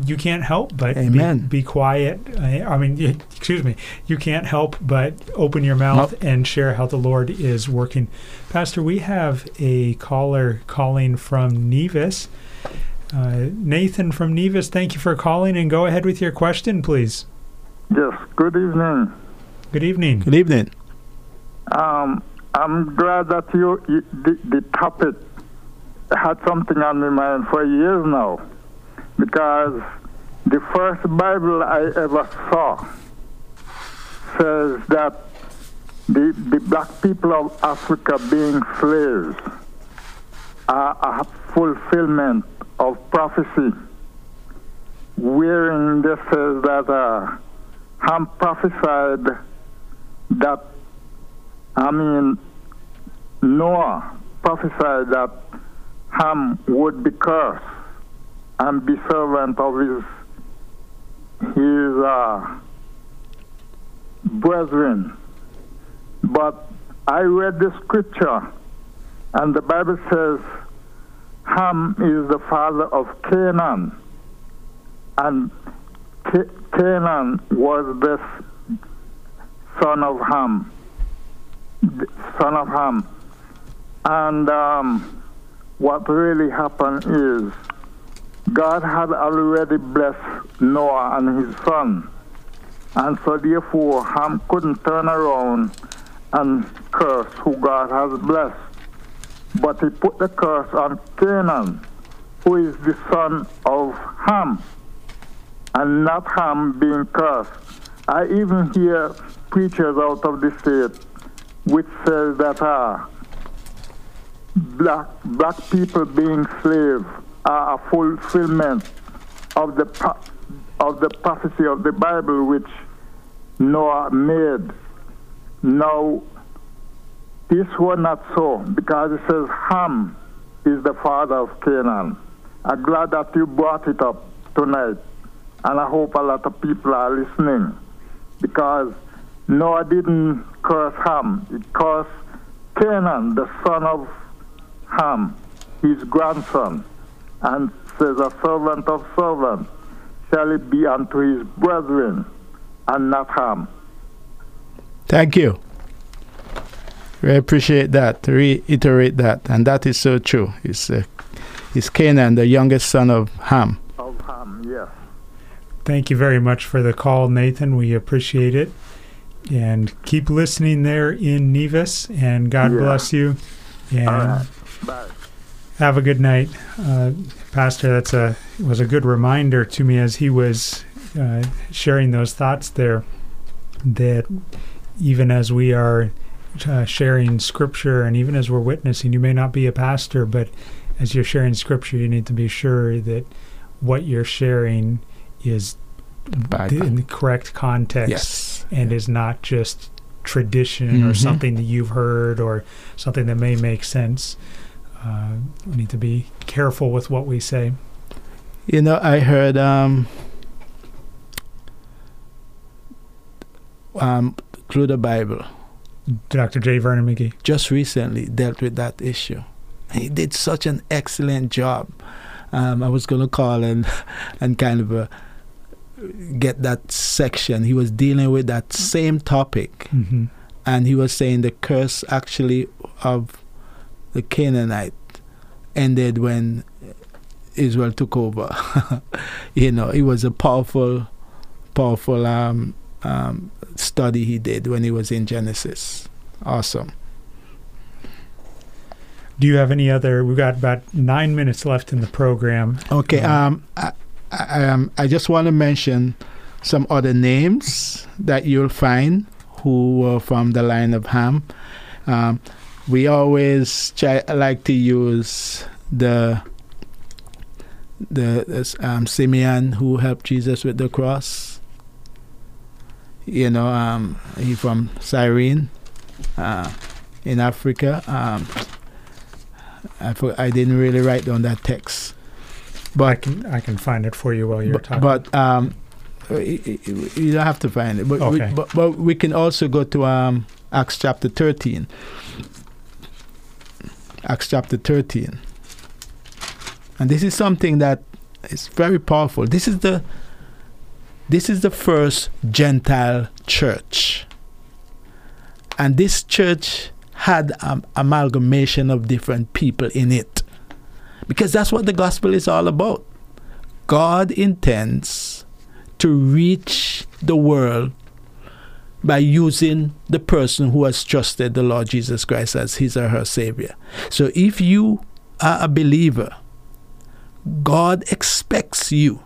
you can't help but Amen. Be, be quiet. I, I, mean, excuse me. You can't help but open your mouth nope. and share how the Lord is working. Pastor, we have a caller calling from Nevis. Uh, Nathan from Nevis, thank you for calling and go ahead with your question, please. Yes, good evening. Good evening. Good evening. Um, I'm glad that you, you the, the topic had something on my mind for years now because the first Bible I ever saw says that the, the black people of Africa being slaves are a fulfillment of prophecy, wherein this says that uh, Ham prophesied that, I mean, Noah prophesied that Ham would be cursed and be servant of his his uh, brethren. But I read the scripture, and the Bible says Ham is the father of Canaan, and Canaan was the son of Ham, son of Ham, and um, what really happened is God had already blessed Noah and his son. And so therefore Ham couldn't turn around and curse who God has blessed. But he put the curse on Canaan, who is the son of Ham, and not Ham being cursed. I even hear preachers out of the state which says that uh, black, black people being slaves are a fulfillment of the of the prophecy of the Bible which Noah made. Now, this was not so because it says Ham is the father of Canaan. I'm glad that you brought it up tonight, and I hope a lot of people are listening because Noah didn't curse Ham, he cursed Canaan, the son of Ham, his grandson and says, A servant of servants shall it be unto his brethren, and not Ham. Thank you. We appreciate that. Reiterate that, and that is so true. It's, uh, it's Canaan, the youngest son of Ham. Of Ham, yes. Thank you very much for the call, Nathan. We appreciate it. And keep listening there in Nevis, and God yeah. bless you. And Bye. Have a good night, uh, Pastor. That's a was a good reminder to me as he was uh, sharing those thoughts there. That even as we are uh, sharing Scripture, and even as we're witnessing, you may not be a pastor, but as you're sharing Scripture, you need to be sure that what you're sharing is in the correct context yes. and is not just tradition mm-hmm. or something that you've heard or something that may make sense uh, we need to be careful with what we say. You know, I heard um, um, through the Bible. Dr. J. Vernon McGee. Just recently dealt with that issue. He did such an excellent job. Um, I was going to call and and kind of uh, get that section. He was dealing with that same topic, mm-hmm. and he was saying the curse actually of the Canaanite ended when Israel took over. you know, it was a powerful, powerful um, um, study he did when he was in Genesis. Awesome. Do you have any other? We've got about nine minutes left in the program. Okay. Um, I, I, um, I just want to mention some other names that you'll find who were from the line of Ham. Um, we always try, like to use the the um, Simeon who helped Jesus with the cross. You know, um, he from Cyrene uh, in Africa. Um, I, I didn't really write down that text, but I can I can find it for you while you're but, talking. But um, you don't have to find it. But, okay. we, but, but we can also go to um, Acts chapter 13. Acts chapter 13. And this is something that is very powerful. This is the this is the first Gentile church. And this church had an amalgamation of different people in it. Because that's what the gospel is all about. God intends to reach the world by using the person who has trusted the Lord Jesus Christ as his or her Savior. So if you are a believer, God expects you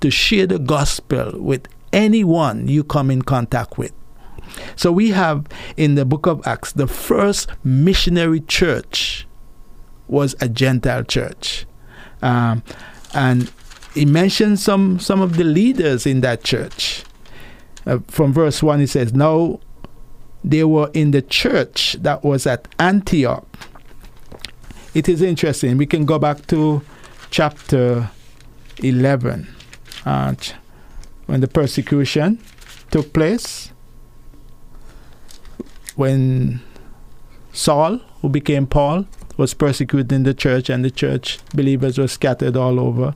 to share the gospel with anyone you come in contact with. So we have in the book of Acts the first missionary church was a Gentile church. Um, and he mentions some, some of the leaders in that church. Uh, from verse 1, it says, Now they were in the church that was at Antioch. it is interesting. We can go back to chapter 11, uh, when the persecution took place, when Saul, who became Paul, was persecuting the church, and the church believers were scattered all over.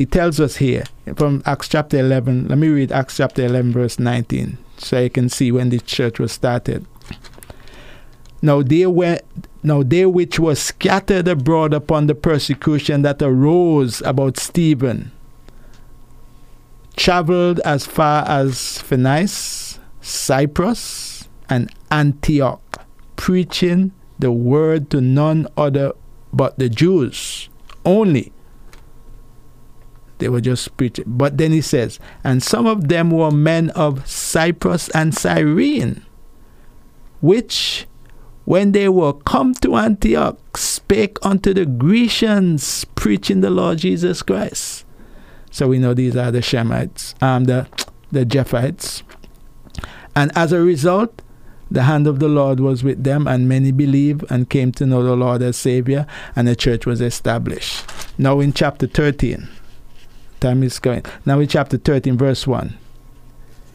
He tells us here from Acts chapter 11. Let me read Acts chapter 11, verse 19, so you can see when the church was started. Now they went now they which were scattered abroad upon the persecution that arose about Stephen traveled as far as Phoenice, Cyprus, and Antioch, preaching the word to none other but the Jews only. They were just preaching. But then he says, and some of them were men of Cyprus and Cyrene, which when they were come to Antioch, spake unto the Grecians, preaching the Lord Jesus Christ. So we know these are the Shemites, um, the the Japhites. And as a result, the hand of the Lord was with them, and many believed and came to know the Lord as Savior, and the church was established. Now in chapter 13, time is going. Now in chapter 13, verse 1,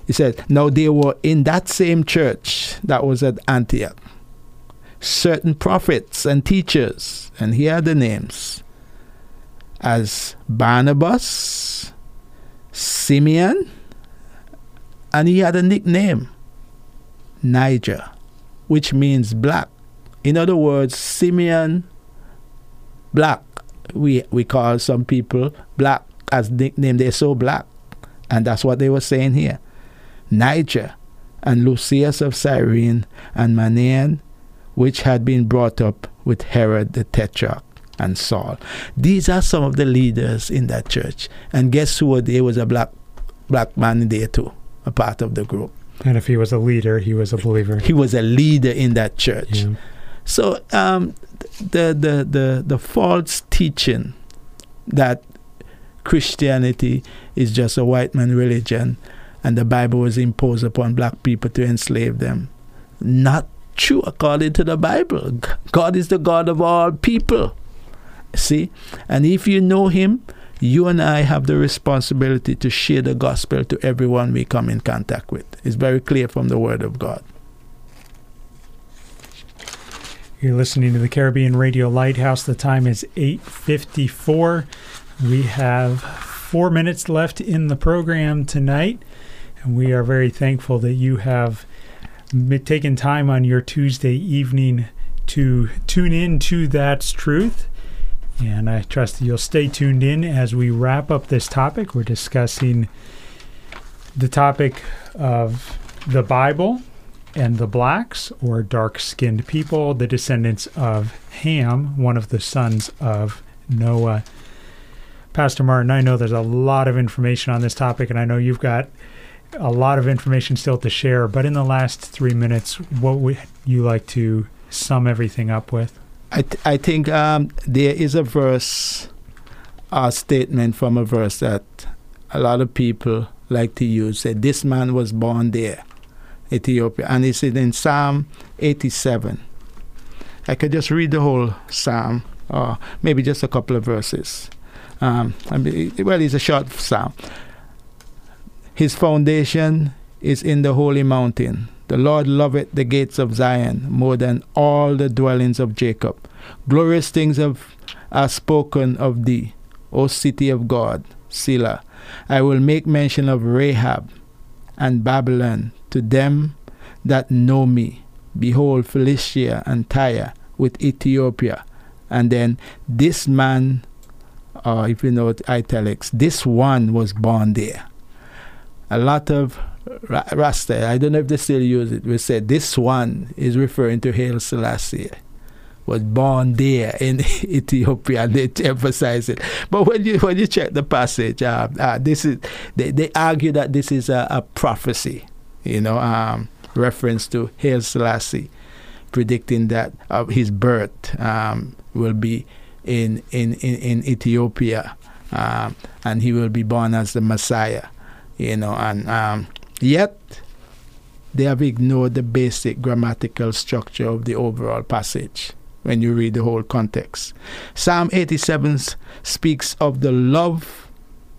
he said, Now they were in that same church that was at Antioch certain prophets and teachers, and here are the names as Barnabas, Simeon, and he had a nickname, Niger, which means black. In other words, Simeon, black. We, we call some people black as nickname, they're so black. And that's what they were saying here. Niger and Lucius of Cyrene and Manaen which had been brought up with Herod the Tetrarch and Saul. These are some of the leaders in that church. And guess who there was a black black man in there too, a part of the group. And if he was a leader, he was a believer. He was a leader in that church. Yeah. So um, the, the the the false teaching that Christianity is just a white man religion and the Bible was imposed upon black people to enslave them. Not true according to the Bible. God is the God of all people. See? And if you know Him, you and I have the responsibility to share the gospel to everyone we come in contact with. It's very clear from the Word of God. You're listening to the Caribbean Radio Lighthouse. The time is 8:54. We have 4 minutes left in the program tonight, and we are very thankful that you have taken time on your Tuesday evening to tune in to That's Truth. And I trust that you'll stay tuned in as we wrap up this topic. We're discussing the topic of the Bible and the blacks, or dark skinned people, the descendants of Ham, one of the sons of Noah. Pastor Martin, I know there's a lot of information on this topic, and I know you've got a lot of information still to share, but in the last three minutes, what would you like to sum everything up with? I, th- I think um, there is a verse, a statement from a verse that a lot of people like to use. Say, this man was born there, Ethiopia. And it's in Psalm 87. I could just read the whole psalm, or maybe just a couple of verses. Um, I mean, well, it's a short psalm. His foundation is in the holy mountain. The Lord loveth the gates of Zion more than all the dwellings of Jacob. Glorious things have, are spoken of thee, O city of God, Selah. I will make mention of Rahab and Babylon to them that know me. Behold, Philistia and Tyre with Ethiopia. And then this man, uh, if you know italics, this one was born there a lot of Rasta, I don't know if they still use it, we said this one is referring to Haile Selassie was born there in Ethiopia, and they emphasize it. But when you when you check the passage, uh, uh, this is they, they argue that this is a, a prophecy, you know, um, reference to Haile Selassie, predicting that uh, his birth um, will be in in in, in Ethiopia, um, and he will be born as the Messiah you know, and um, yet they have ignored the basic grammatical structure of the overall passage. when you read the whole context. Psalm 87 speaks of the love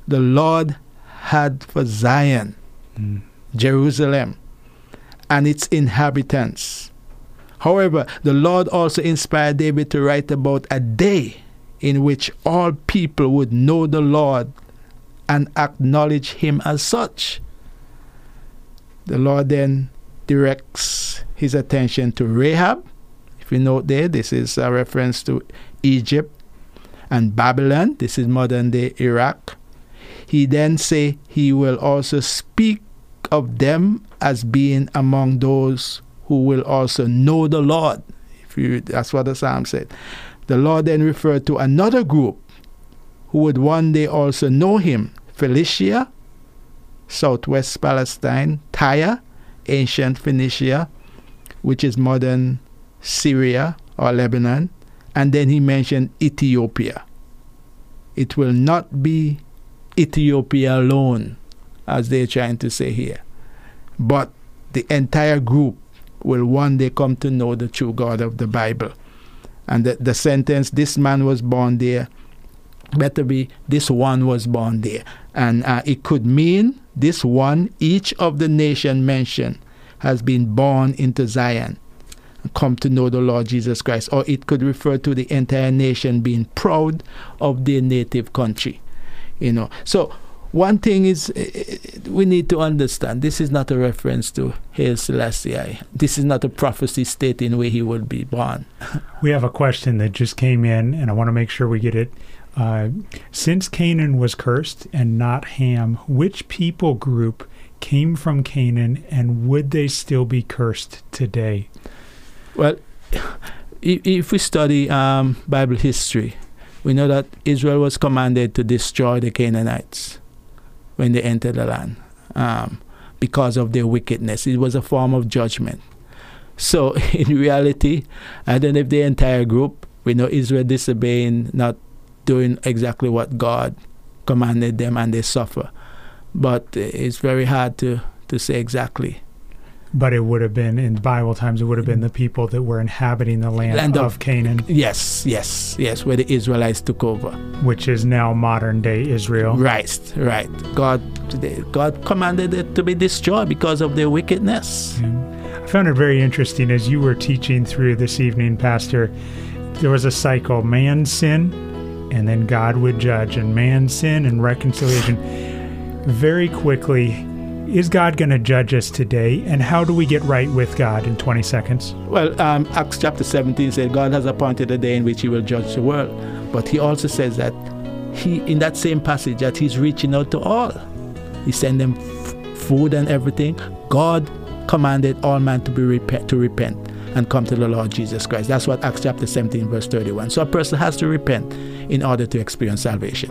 the Lord had for Zion, mm. Jerusalem, and its inhabitants. However, the Lord also inspired David to write about a day in which all people would know the Lord and acknowledge Him as such. The Lord then directs his attention to Rahab. If you note there, this is a reference to Egypt and Babylon. This is modern day Iraq. He then say he will also speak of them as being among those who will also know the Lord. If you, that's what the psalm said. The Lord then referred to another group who would one day also know him Philistia, southwest Palestine, Tyre, ancient Phoenicia, which is modern Syria or Lebanon, and then he mentioned Ethiopia. It will not be Ethiopia alone, as they're trying to say here, but the entire group will one day come to know the true God of the Bible. And the, the sentence, this man was born there, better be this one was born there. And uh, it could mean this one, each of the nation mentioned, has been born into Zion come to know the Lord Jesus Christ. Or it could refer to the entire nation being proud of their native country. You know. So one thing is eh, eh, we need to understand this is not a reference to Haile Selassie. This is not a prophecy stating where he will be born. we have a question that just came in, and I want to make sure we get it uh, since Canaan was cursed and not Ham, which people group came from Canaan and would they still be cursed today? Well, if we study um, Bible history, we know that Israel was commanded to destroy the Canaanites when they entered the land um, because of their wickedness. It was a form of judgment. So, in reality, I don't know if the entire group, we know Israel disobeying, not doing exactly what God commanded them and they suffer. But it's very hard to, to say exactly. But it would have been in Bible times. It would have been the people that were inhabiting the land, land of, of, Canaan. Yes, yes, yes, where the Israelites took over, which is now modern day Israel. Right, right. God, God commanded it to be destroyed because of their wickedness. I found it very interesting as you were teaching through this evening, Pastor. There was a cycle: man sin, and then God would judge, and man sin and reconciliation. Very quickly, is God going to judge us today, and how do we get right with God in 20 seconds? Well, um, Acts chapter 17 says God has appointed a day in which He will judge the world, but He also says that He, in that same passage, that He's reaching out to all. He sent them f- food and everything. God commanded all men to be repent, to repent and come to the Lord Jesus Christ. That's what Acts chapter 17, verse 31. So a person has to repent in order to experience salvation.